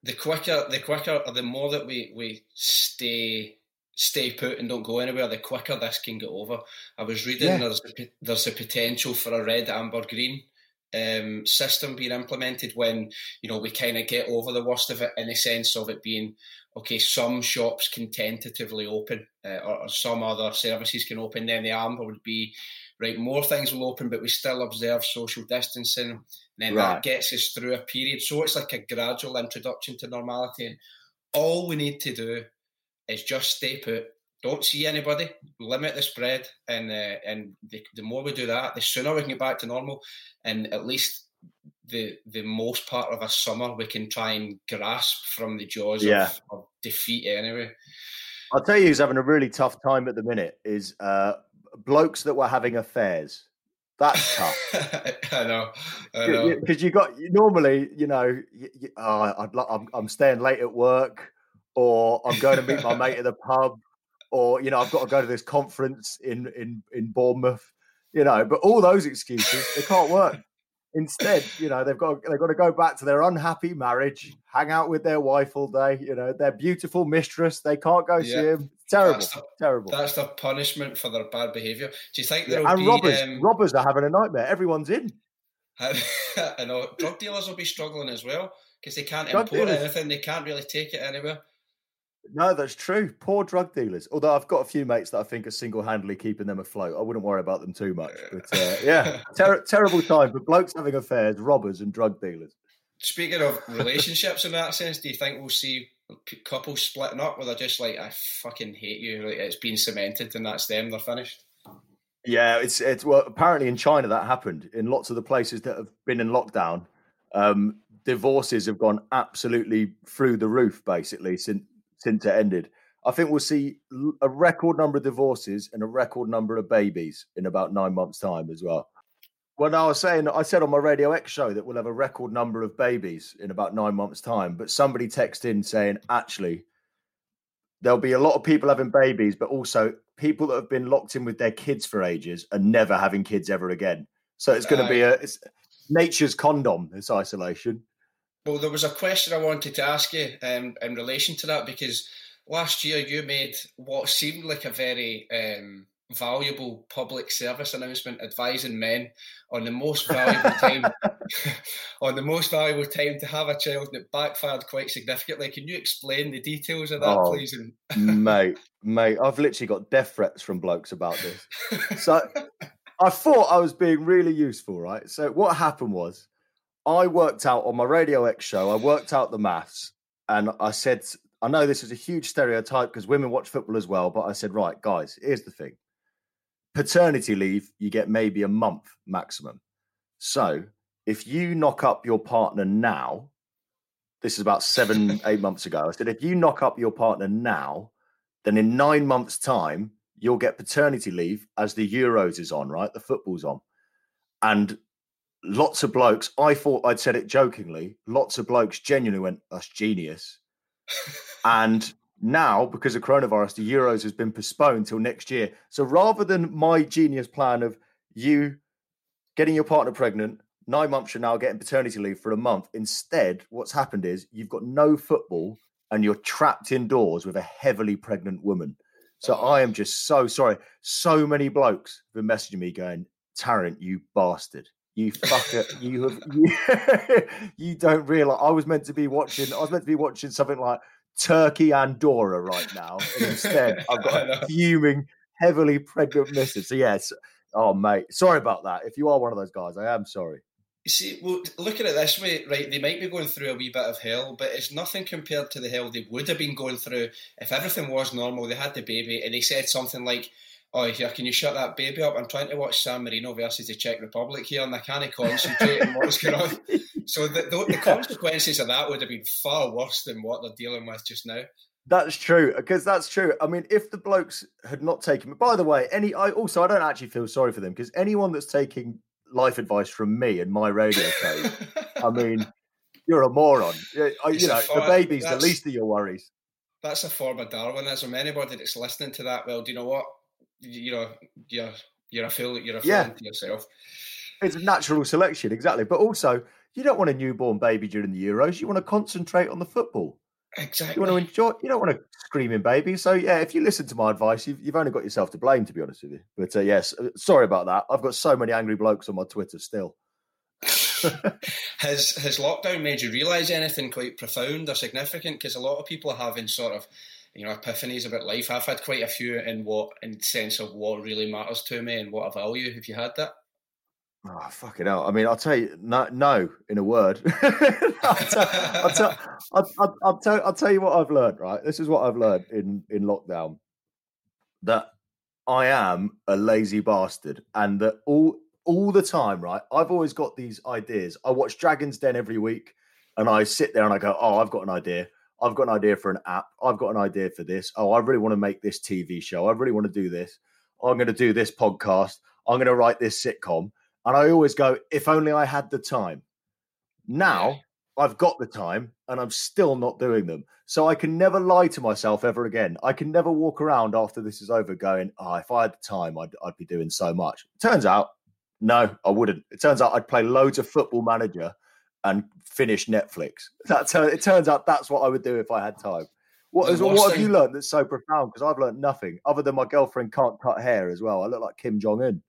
The quicker, the quicker, or the more that we we stay stay put and don't go anywhere, the quicker this can get over. I was reading yeah. there's a, there's a potential for a red, amber, green um, system being implemented when you know we kind of get over the worst of it in the sense of it being okay. Some shops can tentatively open, uh, or, or, some other services can open. Then the amber would be right. More things will open, but we still observe social distancing. And then right. that gets us through a period. So it's like a gradual introduction to normality. And all we need to do is just stay put don't see anybody, limit the spread, and uh, and the, the more we do that, the sooner we can get back to normal, and at least the the most part of a summer we can try and grasp from the jaws yeah. of, of, defeat anyway. I'll tell you who's having a really tough time at the minute is uh, blokes that were having affairs. That's tough. [laughs] I know. Because you, got normally, you know, you, you, oh, I'd, I'm, I'm staying late at work, or I'm going to meet my mate at the pub, or you know I've got to go to this conference in in in Bournemouth, you know. But all those excuses they can't work. Instead, you know they've got they've got to go back to their unhappy marriage, hang out with their wife all day. You know their beautiful mistress. They can't go yeah. see him. Terrible, that's the, terrible. That's the punishment for their bad behaviour. Do you think yeah, and be, robbers? Um... Robbers are having a nightmare. Everyone's in. [laughs] I know drug dealers will be struggling as well because they can't drug import dealers. anything. They can't really take it anywhere. No, that's true. Poor drug dealers. Although I've got a few mates that I think are single-handedly keeping them afloat. I wouldn't worry about them too much. But uh, yeah, [laughs] ter- terrible time for blokes having affairs, robbers, and drug dealers. Speaking of relationships in that sense, do you think we'll see couples splitting up where they're just like, "I fucking hate you," like it's been cemented and that's them. They're finished. Yeah, it's it's well. Apparently, in China that happened. In lots of the places that have been in lockdown, um, divorces have gone absolutely through the roof. Basically, since since it ended. I think we'll see a record number of divorces and a record number of babies in about nine months' time as well. When I was saying, I said on my Radio X show that we'll have a record number of babies in about nine months' time, but somebody texted in saying, actually, there'll be a lot of people having babies, but also people that have been locked in with their kids for ages and never having kids ever again. So it's going to be a it's nature's condom, this isolation. Well, there was a question I wanted to ask you um, in relation to that because last year you made what seemed like a very um, valuable public service announcement advising men on the most valuable time [laughs] [laughs] on the most valuable time to have a child that backfired quite significantly. Can you explain the details of that, oh, please? mate, mate, I've literally got death threats from blokes about this. [laughs] So I thought I was being really useful, right? So what happened was I worked out on my Radio X show, I worked out the maths and I said, I know this is a huge stereotype because women watch football as well, but I said, right, guys, here's the thing paternity leave, you get maybe a month maximum. So if you knock up your partner now, this is about seven, [laughs] eight months ago. I said, if you knock up your partner now, then in nine months' time, you'll get paternity leave as the Euros is on, right? The football's on. And lots of blokes, I thought I'd said it jokingly, lots of blokes genuinely went, that's genius. [laughs] and now, because of coronavirus, the Euros has been postponed till next year. So rather than my genius plan of you getting your partner pregnant, nine months from now getting paternity leave for a month, instead, what's happened is you've got no football and you're trapped indoors with a heavily pregnant woman. So. I am just so sorry. So many blokes have been messaging me going, Tarrant, you bastard. You fucker, you have you, [laughs] you don't realize I was meant to be watching I was meant to be watching something like Turkey Andorra right now. And instead [laughs] I've got a fuming, heavily pregnant missus. So yes. Oh mate. Sorry about that. If you are one of those guys, I am sorry. You see, well, look at this way, right? They might be going through a wee bit of hell, but it's nothing compared to the hell they would have been going through if everything was normal. They had the baby, and they said something like, oh, here, can you shut that baby up? I'm trying to watch San Marino versus the Czech Republic here, and I can't concentrate on what's going on. [laughs] So the, the, the, consequences of that would have been far worse than what they're dealing with just now. That's true, because that's true. I mean, if the blokes had not taken, by the way, any, I also I don't actually feel sorry for them because anyone that's taking life advice from me and my radio show, I mean, [laughs] you're a moron. You, you know, the baby's the least of your worries. That's a form of Darwinism. Anybody that's listening to that, well, do you know what? You know you're you're a fool you're a fool yeah. to yourself. It's a natural selection, exactly. But also, you don't want a newborn baby during the Euros. You want to concentrate on the football. Exactly. You want to enjoy. You don't want a screaming baby. So yeah, if you listen to my advice, you've, you've only got yourself to blame, to be honest with you. But uh, yes, uh, sorry about that. I've got so many angry blokes on my Twitter still. [laughs] [laughs] has has lockdown made you realise anything quite profound or significant? Because a lot of people are having sort of you know epiphanies about life. I've had quite a few in what in sense of what really matters to me and what I value. Have you had that? Oh, fucking hell. I mean, I'll tell you, no, no in a word. [laughs] I'll, tell, I'll tell you what I've learned, right? This is what I've learned in, in lockdown that I am a lazy bastard and that all all the time, right? I've always got these ideas. I watch Dragon's Den every week and I sit there and I go, oh, I've got an idea. I've got an idea for an app. I've got an idea for this. Oh, I really want to make this TV show. I really want to do this. Oh, I'm going to do this podcast. I'm going to write this sitcom. And I always go, if only I had the time. Now I've got the time and I'm still not doing them. So I can never lie to myself ever again. I can never walk around after this is over going, oh, if I had the time, I'd, I'd be doing so much. Turns out, no, I wouldn't. It turns out I'd play loads of football manager and finish Netflix. That's it turns out that's what I would do if I had time. What, is, what have you learned that's so profound? Because I've learned nothing other than my girlfriend can't cut hair as well. I look like Kim Jong Un.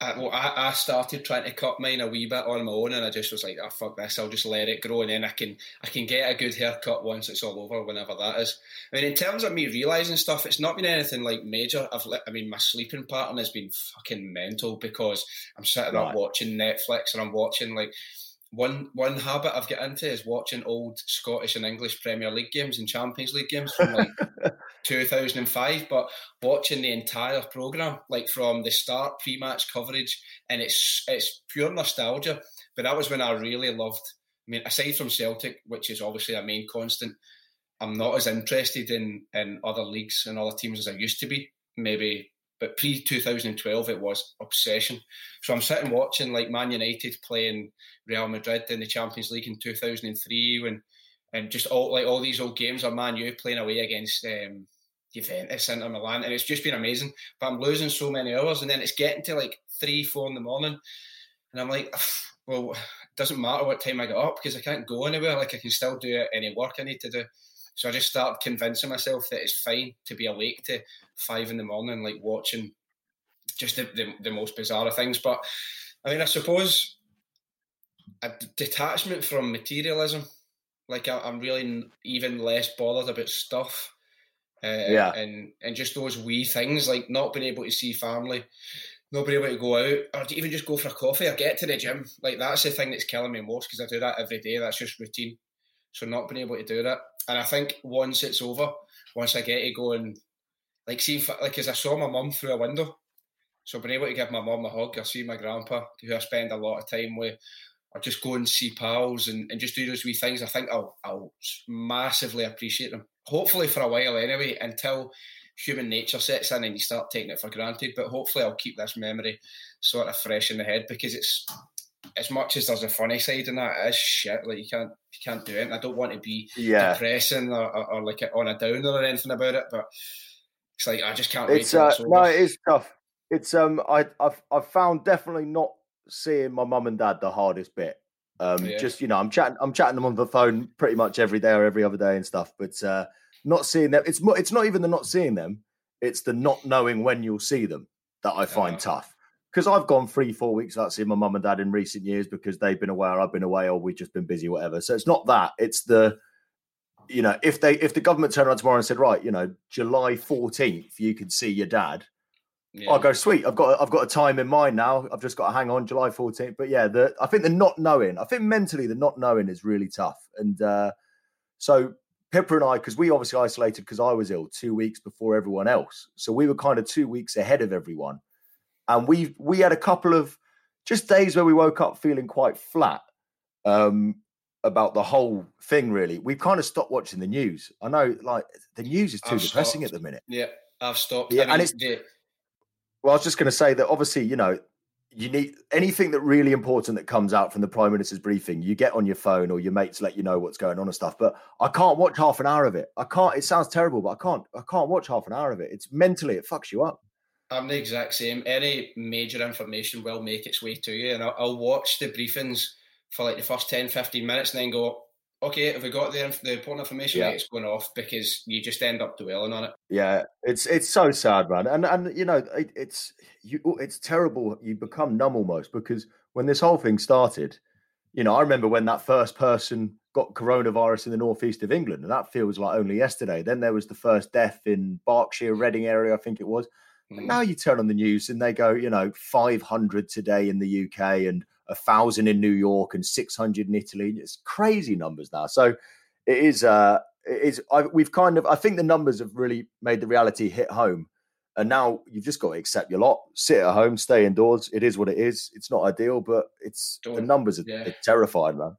I, uh, well, I, I, started trying to cut mine a wee bit on my own, and I just was like, "Oh fuck this! I'll just let it grow, and then I can I can get a good haircut once it's all over, whenever that is." I mean, in terms of me realizing stuff, it's not been anything like major. I've I mean, my sleeping pattern has been fucking mental because I'm sitting right. up watching Netflix and I'm watching like one one habit I've got into is watching old Scottish and English Premier League games and Champions League games from like [laughs] 2005, but watching the entire program, like from the start, pre-match coverage, and it's it's pure nostalgia. But that was when I really loved. I mean, aside from Celtic, which is obviously a main constant, I'm not as interested in in other leagues and other teams as I used to be. Maybe but pre 2012 it was obsession. So I'm sitting watching like Man United playing Real Madrid in the Champions League in 2003 when and just all like all these old games of Man U playing away against um, Juventus, Inter Milan, and it's just been amazing. But I'm losing so many hours, and then it's getting to like three, four in the morning, and I'm like, well, it doesn't matter what time I get up because I can't go anywhere. Like I can still do any work I need to do. So I just started convincing myself that it's fine to be awake to five in the morning, like watching just the, the, the most bizarre things. But I mean, I suppose a detachment from materialism. Like I, am really even less bothered about stuff uh, yeah. And and just those wee things like not being able to see family, not being able to go out or to even just go for a coffee or get to the gym. Like that's the thing that's killing me most because I do that every day. That's just routine. So not being able to do that, and I think once it's over, once I get to go and like see, like as I saw my mum through a window, so being able to give my mum a hug or see my grandpa, who I spend a lot of time with, or just go and see pals and, and just do those wee things, I think I'll I'll massively appreciate them hopefully for a while anyway, until human nature sets in and you start taking it for granted. But hopefully, I'll keep this memory sort of fresh in the head because it's as much as there's a funny side in that, it is shit. Like you can't you can't do it. I don't want to be yeah. depressing or, or, or, like on a downer or anything about it, but it's like I just can't. It's uh, no, it is tough. It's um, I I've I've found definitely not seeing my mum and dad the hardest bit. Um, yeah. just you know, I'm chatting, I'm chatting them on the phone pretty much every day or every other day and stuff. But uh, not seeing them, it's it's not even the not seeing them; it's the not knowing when you'll see them that I find tough. Because I've gone three, four weeks without seeing my mum and dad in recent years because they've been away or I've been away or we've just been busy, whatever. So it's not that; it's the you know, if they if the government turned around tomorrow and said, right, you know, July 14th, you can see your dad yeah. I'll go sweet. I've got I've got a time in mind now. I've just got to hang on July 14th. But yeah, the I think the not knowing. I think mentally the not knowing is really tough. And uh, so Pippa and I, because we obviously isolated because I was ill two weeks before everyone else. So we were kind of two weeks ahead of everyone. And we we had a couple of just days where we woke up feeling quite flat um, about the whole thing. Really, we've kind of stopped watching the news. I know, like the news is too I've depressing stopped. at the minute. Yeah, I've stopped. Yeah, I mean, and it's. Yeah well, I was just going to say that obviously, you know, you need anything that really important that comes out from the prime minister's briefing. You get on your phone or your mates let you know what's going on and stuff. But I can't watch half an hour of it. I can't. It sounds terrible, but I can't. I can't watch half an hour of it. It's mentally it fucks you up. I'm the exact same. Any major information will make its way to you, and I'll, I'll watch the briefings for like the first 10, 15 minutes, and then go, okay, have we got the, the important information? Yeah. It's going off because you just end up dwelling on it. Yeah, it's it's so sad, man. And and you know, it, it's you, oh, it's terrible. You become numb almost because when this whole thing started, you know, I remember when that first person got coronavirus in the northeast of England, and that feels like only yesterday. Then there was the first death in Berkshire, Reading area, I think it was. Mm. Now you turn on the news and they go, you know, 500 today in the UK and a thousand in New York and 600 in Italy. It's crazy numbers now. So it is, uh, it is, I, we've kind of, I think the numbers have really made the reality hit home. And now you've just got to accept your lot, sit at home, stay indoors. It is what it is. It's not ideal, but it's Don't, the numbers are, yeah. are terrifying, man.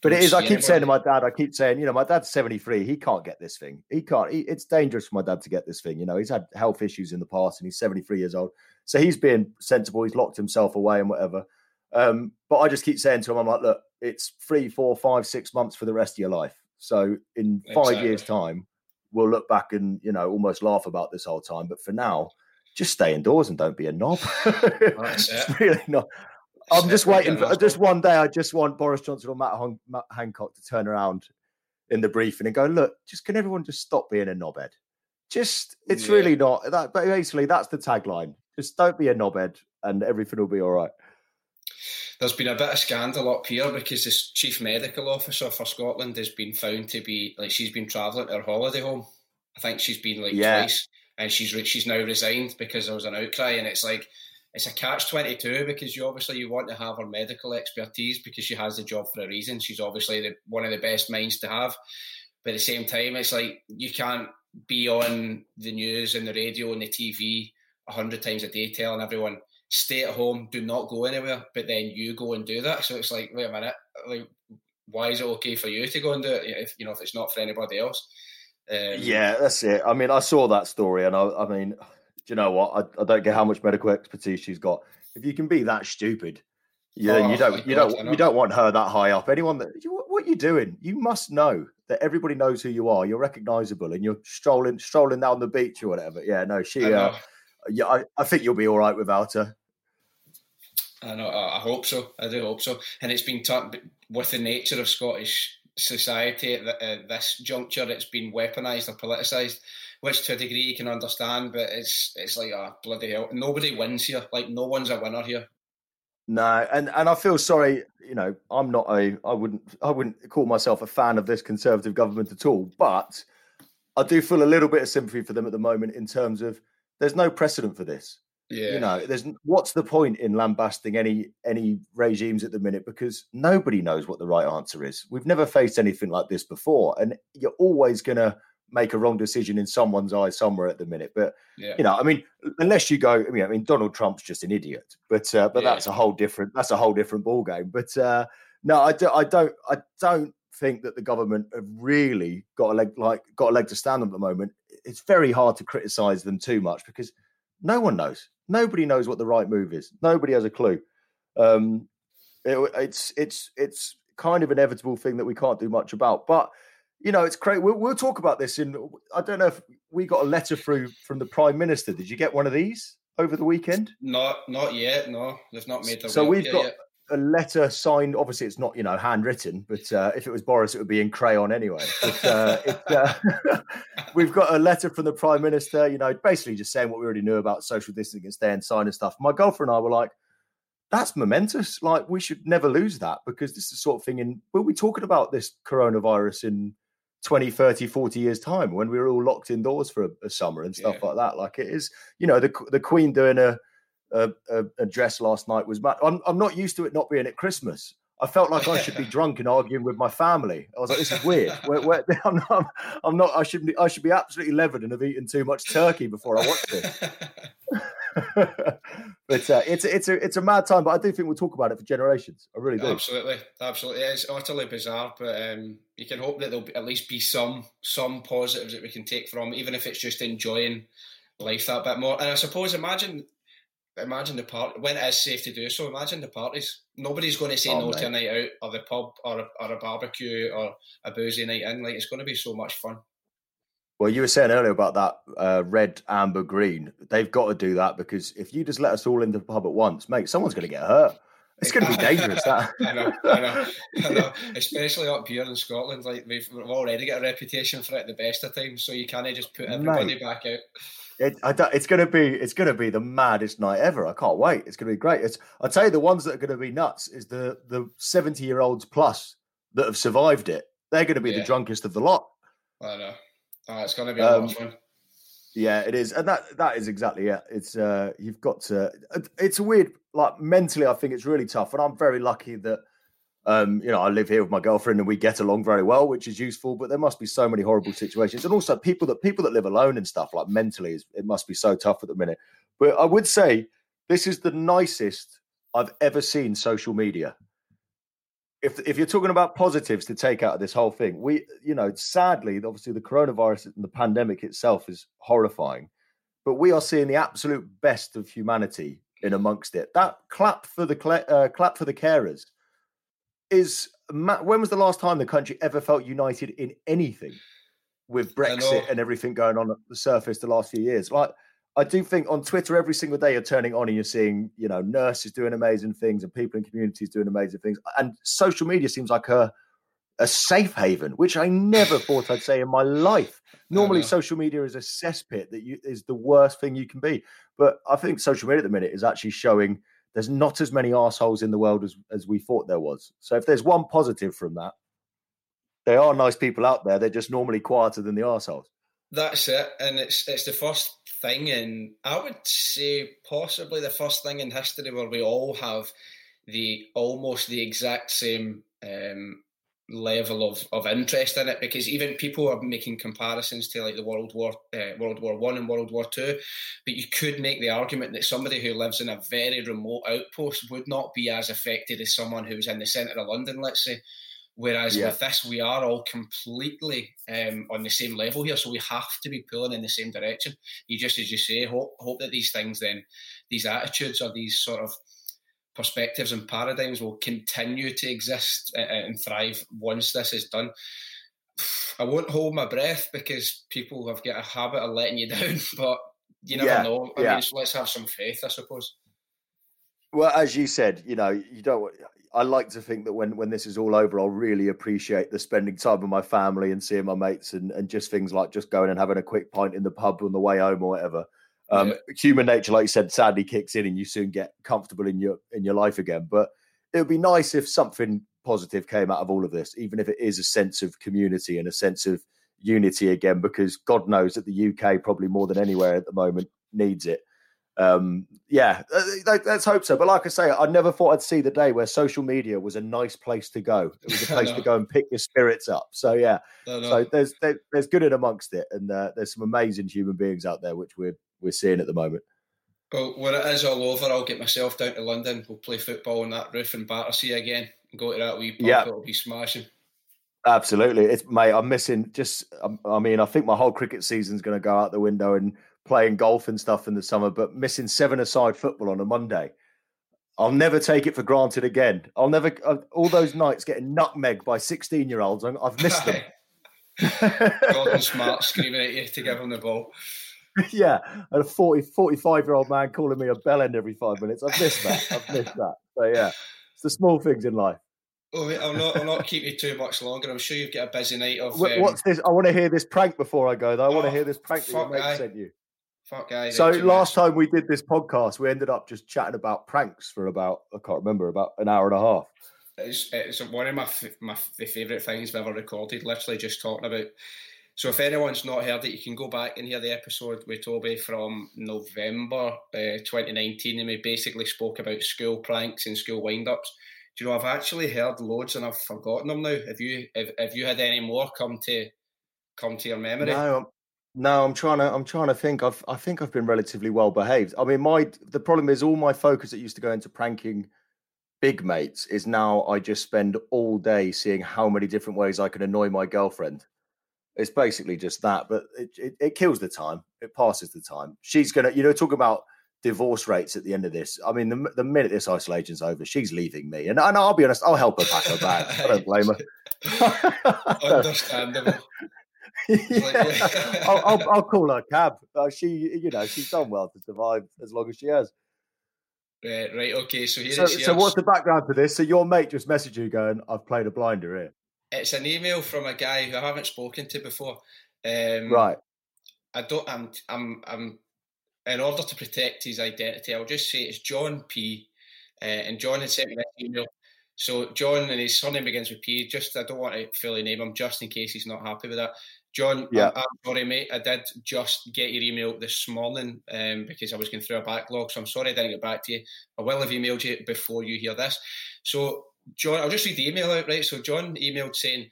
But it is. I keep saying to my dad. I keep saying, you know, my dad's seventy three. He can't get this thing. He can't. He, it's dangerous for my dad to get this thing. You know, he's had health issues in the past, and he's seventy three years old. So he's being sensible. He's locked himself away and whatever. Um, but I just keep saying to him, I'm like, look, it's three, four, five, six months for the rest of your life. So in five exactly. years' time, we'll look back and you know almost laugh about this whole time. But for now, just stay indoors and don't be a knob. [laughs] it's really not. I'm just waiting for just one day. I just want Boris Johnson or Matt, Hon- Matt, Hancock to turn around in the briefing and go, "Look, just can everyone just stop being a knobhead? Just it's yeah. really not that. But basically, that's the tagline. Just don't be a knobhead, and everything will be all right." There's been a bit of scandal up here because this chief medical officer for Scotland has been found to be like she's been travelling to her holiday home. I think she's been like yeah. twice, and she's she's now resigned because there was an outcry, and it's like it's a catch twenty two because you obviously you want to have her medical expertise because she has the job for a reason. She's obviously the, one of the best minds to have, but at the same time, it's like you can't be on the news and the radio and the TV a hundred times a day telling everyone stay at home, do not go anywhere, but then you go and do that. So it's like, wait a minute, like why is it okay for you to go and do it if you know if it's not for anybody else? Um, yeah, that's it. I mean, I saw that story, and I, I mean, you know what? I, I, don't get how much medical expertise she's got. If you can be that stupid, yeah, oh, you don't, you don't, you don't want her that high up. Anyone that, you, what are you doing? You must know that everybody knows who you are. You're recognizable, and you're strolling, strolling down the beach or whatever. Yeah, no, she. Uh, yeah, I, I think you'll be all right without her. I know. I hope so. I do hope so. And it's been taught with the nature of Scottish society at this juncture. It's been weaponised or politicised which to a degree you can understand, but it's it's like a oh, bloody hell. Nobody wins here. Like no one's a winner here. No, and and I feel sorry. You know, I'm not a. I wouldn't. I wouldn't call myself a fan of this conservative government at all. But I do feel a little bit of sympathy for them at the moment in terms of there's no precedent for this. Yeah. You know, there's what's the point in lambasting any any regimes at the minute because nobody knows what the right answer is. We've never faced anything like this before, and you're always gonna make a wrong decision in someone's eyes somewhere at the minute. But yeah. you know, I mean, unless you go, I mean, I mean, Donald Trump's just an idiot. But uh, but yeah. that's a whole different that's a whole different ball game. But uh, no, I, do, I don't I don't think that the government have really got a leg like got a leg to stand on at the moment. It's very hard to criticize them too much because no one knows. Nobody knows what the right move is. Nobody has a clue. Um, it, it's it's it's kind of inevitable thing that we can't do much about. But you know, it's great. We'll, we'll, talk about this in. I don't know if we got a letter through from the Prime Minister. Did you get one of these over the weekend? Not, not yet. No, they've not made. So we've got yet. a letter signed. Obviously, it's not you know handwritten, but uh, if it was Boris, it would be in crayon anyway. But, uh, [laughs] it, uh, [laughs] we've got a letter from the Prime Minister. You know, basically just saying what we already knew about social distancing and stay inside and stuff. My girlfriend and I were like that's momentous. Like we should never lose that because this is the sort of thing. And we'll be talking about this coronavirus in 20 30 40 years time when we were all locked indoors for a, a summer and stuff yeah. like that like it is you know the the queen doing a a, a address last night was mad. I'm, I'm not used to it not being at christmas I felt like I should be [laughs] drunk and arguing with my family. I was like, "This is weird. [laughs] Where, where, [laughs] I'm, not, I'm, not. I should be. I should be absolutely levered and have eaten too much turkey before I watch this." [laughs] but uh, it's it's a it's a mad time. But I do think we'll talk about it for generations. I really do. Absolutely, absolutely. It's utterly bizarre, but um, you can hope that there'll be, at least be some some positives that we can take from, even if it's just enjoying life that bit more. And I suppose imagine imagine the part when it is safe to do so. Imagine the parties. Nobody's going to say oh, no to a night out or the pub or a, or a barbecue or a boozy night in. Like it's going to be so much fun. Well, you were saying earlier about that uh, red, amber, green. They've got to do that because if you just let us all into the pub at once, mate, someone's going to get hurt. It's going to be dangerous. That [laughs] I know, I know, I know. Especially up here in Scotland, like we've, we've already got a reputation for it at the best of times, so you can't just put everybody Mate, back out. It, it's going to be it's going to be the maddest night ever. I can't wait. It's going to be great. It's I'll tell you the ones that are going to be nuts is the the seventy year olds plus that have survived it. They're going to be yeah. the drunkest of the lot. I know. Oh, it's going to be a um, lot of fun. Yeah, it is, and that that is exactly it. It's uh, you've got to. It's a weird, like mentally, I think it's really tough, and I'm very lucky that um, you know, I live here with my girlfriend and we get along very well, which is useful. But there must be so many horrible situations, and also people that people that live alone and stuff like mentally, it must be so tough at the minute. But I would say this is the nicest I've ever seen social media. If if you're talking about positives to take out of this whole thing, we you know, sadly, obviously the coronavirus and the pandemic itself is horrifying, but we are seeing the absolute best of humanity in amongst it. That clap for the uh, clap for the carers is when was the last time the country ever felt united in anything with Brexit and everything going on at the surface the last few years? Like, I do think on Twitter every single day you're turning on and you're seeing, you know, nurses doing amazing things and people in communities doing amazing things. And social media seems like a a safe haven, which I never [laughs] thought I'd say in my life. Normally, social media is a cesspit that you, is the worst thing you can be. But I think social media at the minute is actually showing there's not as many assholes in the world as, as we thought there was. So if there's one positive from that, there are nice people out there. They're just normally quieter than the assholes. That's it, and it's it's the first thing, and I would say possibly the first thing in history where we all have the almost the exact same um, level of, of interest in it because even people are making comparisons to like the World War uh, World War One and World War Two, but you could make the argument that somebody who lives in a very remote outpost would not be as affected as someone who's in the centre of London, let's say. Whereas yeah. with this, we are all completely um, on the same level here, so we have to be pulling in the same direction. You just, as you say, hope hope that these things, then these attitudes or these sort of perspectives and paradigms will continue to exist and thrive once this is done. [sighs] I won't hold my breath because people have got a habit of letting you [laughs] down, but you never yeah, know. I yeah. mean, let's have some faith, I suppose. Well, as you said, you know, you don't. I like to think that when when this is all over, I'll really appreciate the spending time with my family and seeing my mates and and just things like just going and having a quick pint in the pub on the way home or whatever. Um, yeah. Human nature, like you said, sadly kicks in, and you soon get comfortable in your in your life again. But it would be nice if something positive came out of all of this, even if it is a sense of community and a sense of unity again. Because God knows that the UK, probably more than anywhere at the moment, needs it. Um, yeah, uh, let's hope so. But like I say, I never thought I'd see the day where social media was a nice place to go. It was a [laughs] place to go and pick your spirits up. So yeah, so there's there, there's good in amongst it, and uh, there's some amazing human beings out there, which we're we're seeing at the moment. Well, when it is all over, I'll get myself down to London. We'll play football on that roof in Battersea again. Go to that wee pub. Yeah. It'll be smashing. Absolutely, it's mate. I'm missing just. I mean, I think my whole cricket season's going to go out the window and playing golf and stuff in the summer. But missing seven-a-side football on a Monday, I'll never take it for granted again. I'll never. Uh, all those nights getting nutmegged by sixteen-year-olds. I've missed them. [laughs] Gordon Smart screaming at you to give him the ball. [laughs] yeah, and a 40, 45 year old man calling me a bell end every five minutes. I've missed that. I've missed that. So yeah, it's the small things in life. Oh, I'll not, I'll not keep you too much longer. I'm sure you've got a busy night of. Um... What's this? I want to hear this prank before I go, though. I want to oh, hear this prank that your mate sent you. Fuck. So last time we did this podcast, we ended up just chatting about pranks for about I can't remember about an hour and a half. It's, it's one of my my favorite things we've ever recorded. Literally just talking about so if anyone's not heard it, you can go back and hear the episode with Toby from November uh, 2019, and we basically spoke about school pranks and school wind-ups. Do you know I've actually heard loads and I've forgotten them now. Have you have, have you had any more come to come to your memory? No, no, I'm trying to. I'm trying to think. I've. I think I've been relatively well behaved. I mean, my the problem is all my focus that used to go into pranking big mates is now I just spend all day seeing how many different ways I can annoy my girlfriend. It's basically just that, but it, it, it kills the time. It passes the time. She's gonna, you know, talk about divorce rates at the end of this. I mean, the, the minute this isolation's over, she's leaving me, and, and I'll be honest, I'll help her pack her bags. I don't [laughs] blame her. [laughs] Understandable. Yeah. [laughs] I'll, I'll, I'll, call her cab. Uh, she, you know, she's done well to survive as long as she has. Right, right, okay. So here so, so what's the background to this? So your mate just messaged you going, "I've played a blinder here." It's an email from a guy who I haven't spoken to before. Um, right. I don't. I'm. I'm. I'm in order to protect his identity, I'll just say it's John P. Uh, and John had sent me an email. So John and his surname begins with P. Just I don't want to fully name him, just in case he's not happy with that. John, yeah. I, am sorry, mate. I did just get your email this morning um, because I was going through a backlog. So I'm sorry I didn't get back to you. I will have emailed you before you hear this. So, John, I'll just read the email out, right? So, John emailed saying,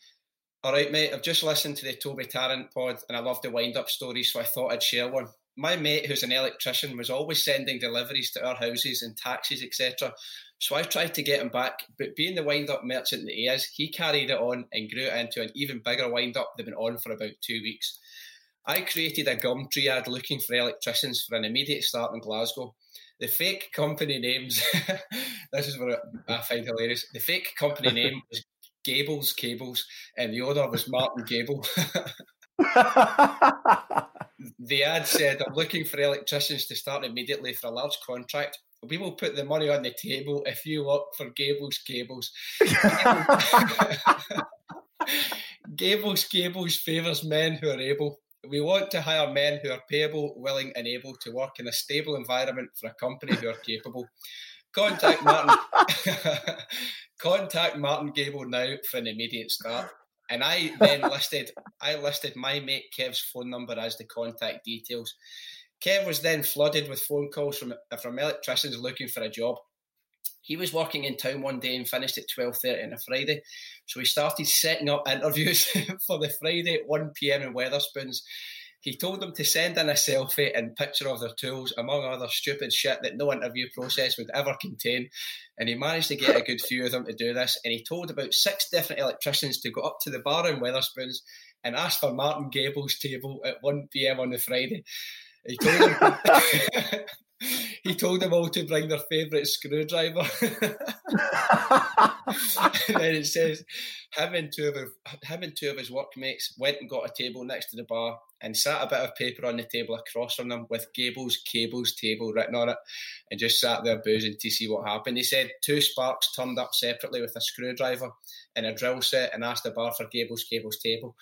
All right, mate, I've just listened to the Toby Tarrant pod and I love the wind up stories, so I thought I'd share one. My mate, who's an electrician, was always sending deliveries to our houses and taxis, etc. So I tried to get him back, but being the wind up merchant that he is, he carried it on and grew it into an even bigger wind up that went on for about two weeks. I created a Gumtree ad looking for electricians for an immediate start in Glasgow. The fake company names, [laughs] this is what I find hilarious. The fake company [laughs] name was Gables Cables, and the owner was Martin Gable. [laughs] the ad said, I'm looking for electricians to start immediately for a large contract we will put the money on the table if you work for Gables Cables. Gables [laughs] Cables favours men who are able. We want to hire men who are payable, willing, and able to work in a stable environment for a company who are capable. Contact Martin. [laughs] Contact Martin Gable now for an immediate start. And I then listed I listed my mate Kev's phone number as the contact details. Kev was then flooded with phone calls from from electricians looking for a job. He was working in town one day and finished at twelve thirty on a Friday, so he started setting up [laughs] interviews for the Friday at one pm in Wetherspoons. He told them to send in a selfie and picture of their tools, among other stupid shit that no interview process would ever contain. And he managed to get a good few of them to do this. And he told about six different electricians to go up to the bar in Wetherspoons and ask for Martin Gable's table at 1 pm on the Friday. He told them. [laughs] [laughs] he told them all to bring their favourite screwdriver. [laughs] and then it says him and two of his, him and two of his workmates went and got a table next to the bar and sat a bit of paper on the table across from them with Gables Cables table written on it and just sat there boozing to see what happened. He said two sparks turned up separately with a screwdriver and a drill set and asked the bar for Gables Cables table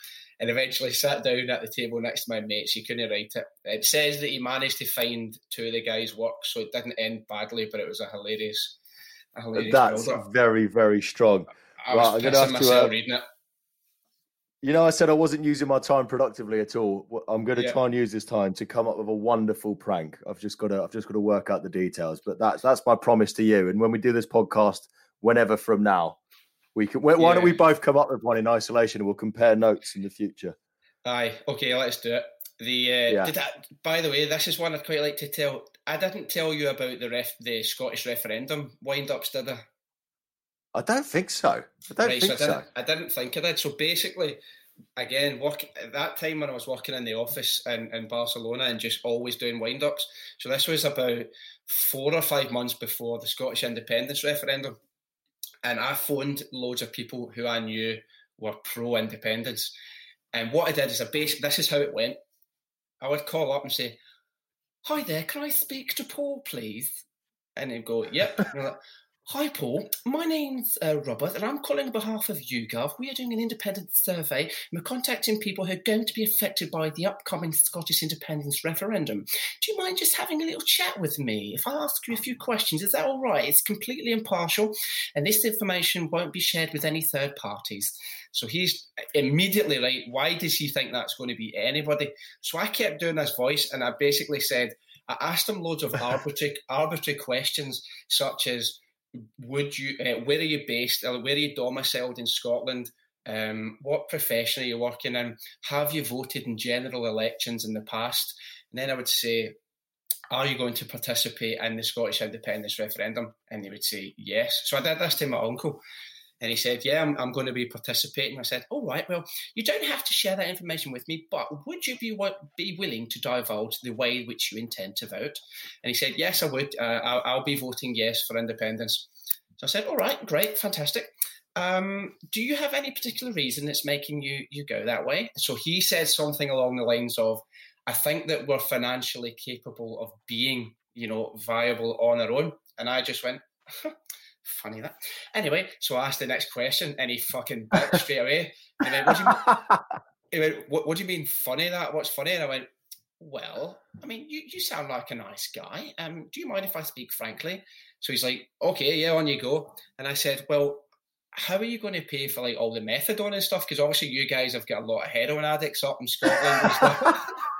and eventually sat down at the table next to my mates. He couldn't write it. It says that he managed to find two of the guys' work, so it didn't end badly, but it was a hilarious, a hilarious. That's build-up. very, very strong. I was right, pissing myself to, uh, reading it. You know, I said I wasn't using my time productively at all. I'm going to yeah. try and use this time to come up with a wonderful prank. I've just got to, I've just got to work out the details. But that's that's my promise to you. And when we do this podcast, whenever from now, we can. Why yeah. don't we both come up with one in isolation and we'll compare notes in the future? Aye. Okay. Let's do it. The uh, yeah. did I, by the way, this is one I'd quite like to tell. I didn't tell you about the ref, the Scottish referendum wind ups, did I? I don't think so. I don't right, think so. I didn't, so. I didn't think I did. So basically, again, work at that time when I was working in the office in, in Barcelona and just always doing wind ups. So this was about four or five months before the Scottish independence referendum. And I phoned loads of people who I knew were pro independence. And what I did is a base this is how it went. I would call up and say, Hi there, can I speak to Paul, please? And they'd go, Yep. Hi, Paul. My name's uh, Robert, and I'm calling on behalf of YouGov. We are doing an independent survey, and we're contacting people who are going to be affected by the upcoming Scottish independence referendum. Do you mind just having a little chat with me? If I ask you a few questions, is that all right? It's completely impartial, and this information won't be shared with any third parties. So he's immediately right. Why does he think that's going to be anybody? So I kept doing this voice, and I basically said, I asked him loads of arbitrary, [laughs] arbitrary questions, such as, would you uh, where are you based or where are you domiciled in Scotland? Um, what profession are you working in? Have you voted in general elections in the past? And then I would say, are you going to participate in the Scottish independence referendum? And they would say yes. So I did this to my uncle. And he said, Yeah, I'm, I'm going to be participating. I said, All right, well, you don't have to share that information with me, but would you be, be willing to divulge the way in which you intend to vote? And he said, Yes, I would. Uh, I'll, I'll, be voting yes for independence. So I said, All right, great, fantastic. Um, do you have any particular reason that's making you, you go that way? So he said something along the lines of, I think that we're financially capable of being, you know, viable on our own. And I just went, [laughs] funny that. Anyway, so I asked the next question, and he fucking bit straight away. And then, what do you mean? [laughs] He went, what, what do you mean funny that? What's funny? And I went, well, I mean, you, you sound like a nice guy. Um, do you mind if I speak frankly? So he's like, okay, yeah, on you go. And I said, well, how are you going to pay for like all the methadone and stuff? Because obviously you guys have got a lot of heroin addicts up in Scotland and stuff. [laughs]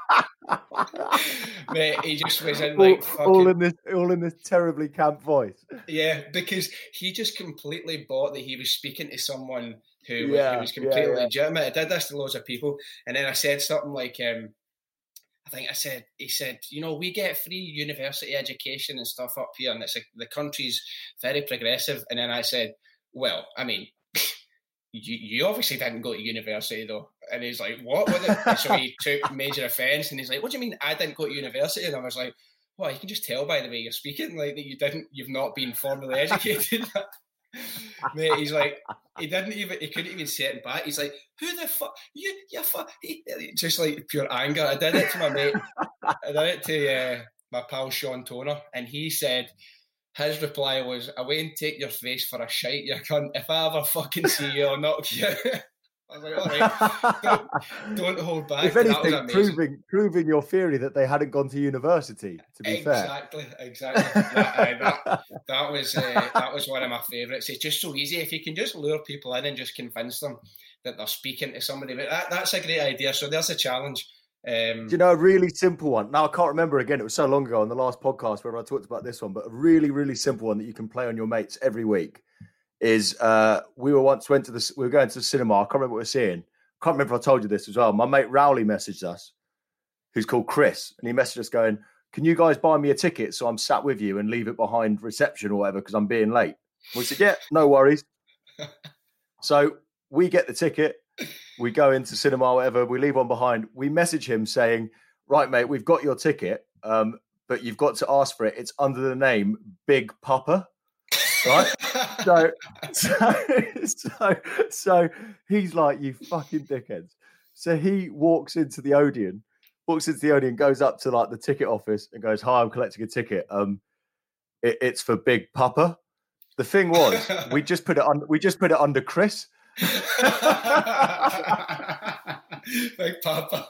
Mate, he just was in like all, fucking, all, in this all in this terribly camp voice. Yeah, because he just completely bought that he was speaking to someone who, yeah, who was completely yeah, yeah. legitimate. I did this to loads of people, and then I said something like, um, I think I said, he said, you know, we get free university education and stuff up here, and it's a, the country's very progressive. And then I said, well, I mean, [laughs] you, you obviously didn't go to university though. And he's like, what? what so he [laughs] took major offence, and he's like, what do you mean I didn't go to university? And I was like, well, you can just tell by the way you're speaking, like that you didn't, you've not been formally educated. [laughs] Mate, he's like, he didn't even, he couldn't even say it back. He's like, who the fuck, you, you fuck, just like pure anger. I did it to my mate. I did it to uh, my pal Sean Toner, and he said, his reply was, I won't take your face for a shite, you cunt. If I ever fucking see you, I'll knock you. [laughs] I was like, all right, don't, don't hold back. If anything, proving proving your theory that they hadn't gone to university. To be exactly, fair, exactly, exactly. that, uh, that, that, was uh, that was one of my favourites. It's just so easy if you can just lure people in and just convince them that they're speaking to somebody. But that, that's a great idea. So there's a challenge. Um, Do you know a really simple one? Now I can't remember again. It was so long ago on the last podcast where I talked about this one, but a really, really simple one that you can play on your mates every week is uh, we were once went to the we were going to the cinema. I can't remember what we were seeing. I can't remember if I told you this as well. My mate Rowley messaged us, who's called Chris, and he messaged us going, "Can you guys buy me a ticket so I'm sat with you and leave it behind reception or whatever because I'm being late?" We said, "Yeah, no worries." [laughs] so we get the ticket we go into cinema, whatever, we leave one behind. We message him saying, Right, mate, we've got your ticket, um, but you've got to ask for it. It's under the name Big Papa. Right? so, [laughs] so, so, so he's like, You fucking dickheads. So he walks into the Odeon, walks into the Odeon, goes up to like the ticket office and goes, Hi, I'm collecting a ticket. Um, it, it's for Big Papa. The thing was, we just put it on. We just put it under Chris. [laughs] Big Papa.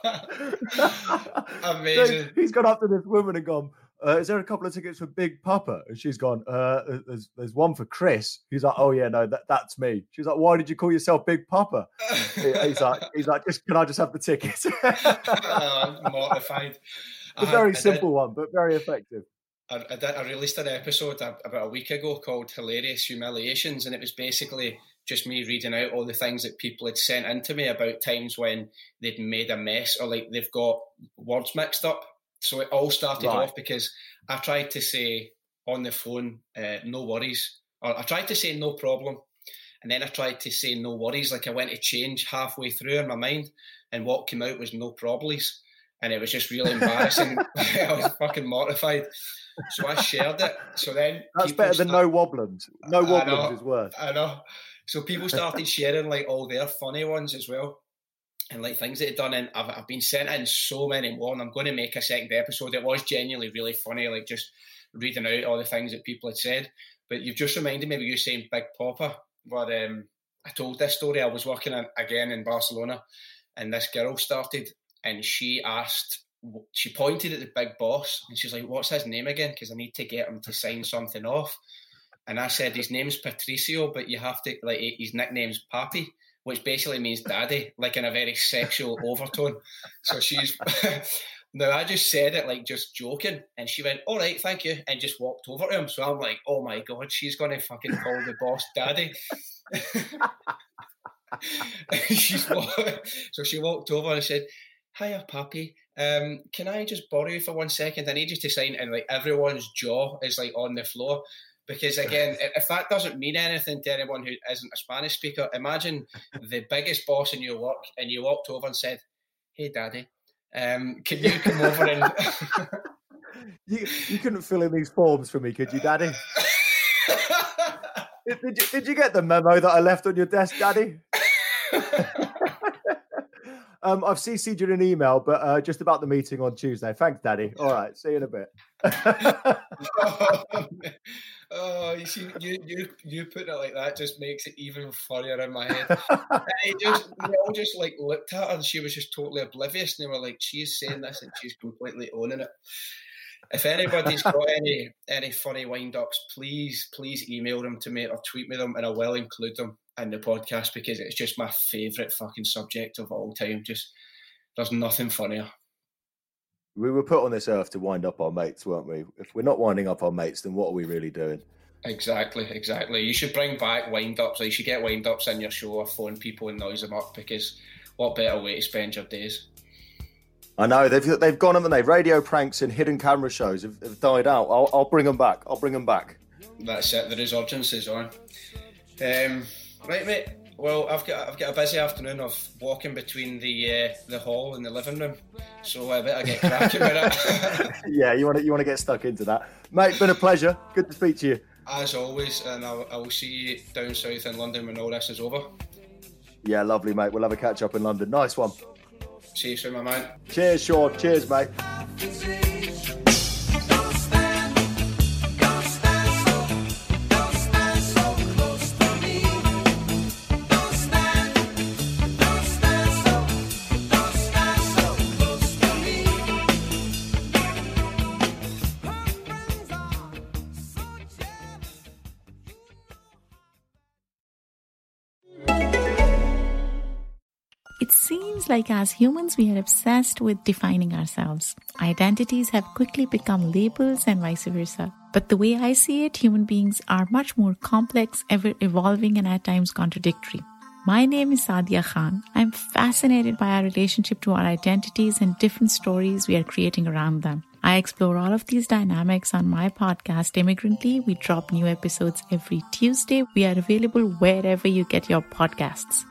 [laughs] Amazing. So he's gone up to this woman and gone, uh, is there a couple of tickets for Big Papa? And she's gone, uh, there's, there's one for Chris. He's like, oh yeah, no, that, that's me. She's like, why did you call yourself Big Papa? he's like, [laughs] he's like, just can I just have the ticket? oh, [laughs] I'm mortified. [laughs] A very simple one, but very effective. I, I, did, I released an episode about a week ago called Hilarious Humiliations, and it was basically just me reading out all the things that people had sent into me about times when they'd made a mess or like they've got words mixed up. So it all started right. off because I tried to say on the phone, uh, no worries, or I tried to say no problem. And then I tried to say no worries, like I went to change halfway through in my mind, and what came out was no problems. And it was just really embarrassing. [laughs] [laughs] I was fucking mortified. So I shared it. So then that's better start... than no wobblins. No wobblins is worse. I know. So people started sharing like all their funny ones as well. And like things that had done, and I've, I've been sent in so many more, and I'm going to make a second episode. It was genuinely really funny, like just reading out all the things that people had said. But you've just reminded me of you saying Big Papa, where um, I told this story. I was working in, again in Barcelona, and this girl started, and she asked, she pointed at the big boss, and she's like, "What's his name again? Because I need to get him to sign something off." And I said his name's Patricio, but you have to like his nickname's Papi, which basically means daddy, like in a very sexual [laughs] overtone. So she's [laughs] now I just said it like just joking, and she went, "All right, thank you," and just walked over to him. So I'm like, "Oh my god, she's gonna fucking call the boss daddy." [laughs] she's so she walked over and said, "Hiya, Papi. Um, can I just borrow you for one second? I need you to sign." And like everyone's jaw is like on the floor. Because again, if that doesn't mean anything to anyone who isn't a Spanish speaker, imagine [laughs] the biggest boss in your work and you walked over and said, "Hey, Daddy, um, can you come over and?" [laughs] you you couldn't fill in these forms for me, could you, Daddy? [laughs] did, did, you, did you get the memo that I left on your desk, Daddy? Um, I've CC'd you in an email, but uh, just about the meeting on Tuesday. Thanks, Daddy. All right, see you in a bit. Oh, you see, you you you putting it like that just makes it even funnier in my head. [laughs] and just we all just like looked at her and she was just totally oblivious, and they were like, "She's saying this and she's completely owning it." If anybody's [laughs] got any any funny wind ups, please please email them to me or tweet me them, and I will include them in the podcast because it's just my favourite fucking subject of all time. Just there's nothing funnier. We were put on this earth to wind up our mates, weren't we? If we're not winding up our mates, then what are we really doing? Exactly, exactly. You should bring back wind ups. You should get wind ups in your show or phone people and noise them up because what better way to spend your days? I know they've they've gone, haven't they? Radio pranks and hidden camera shows have, have died out. I'll, I'll bring them back. I'll bring them back. That's it. The resurgence is on. Um, right, mate. Well, I've got I've got a busy afternoon of walking between the uh, the hall and the living room, so I better get cracking with it. [laughs] yeah, you want to you want to get stuck into that, mate. Been a pleasure. Good to speak to you. As always, and I'll, I will see you down south in London when all this is over. Yeah, lovely, mate. We'll have a catch up in London. Nice one. See you soon, my man. Cheers, Sean. Cheers, mate. Seems like as humans, we are obsessed with defining ourselves. Identities have quickly become labels and vice versa. But the way I see it, human beings are much more complex, ever evolving, and at times contradictory. My name is Saadia Khan. I'm fascinated by our relationship to our identities and different stories we are creating around them. I explore all of these dynamics on my podcast, Immigrantly. We drop new episodes every Tuesday. We are available wherever you get your podcasts.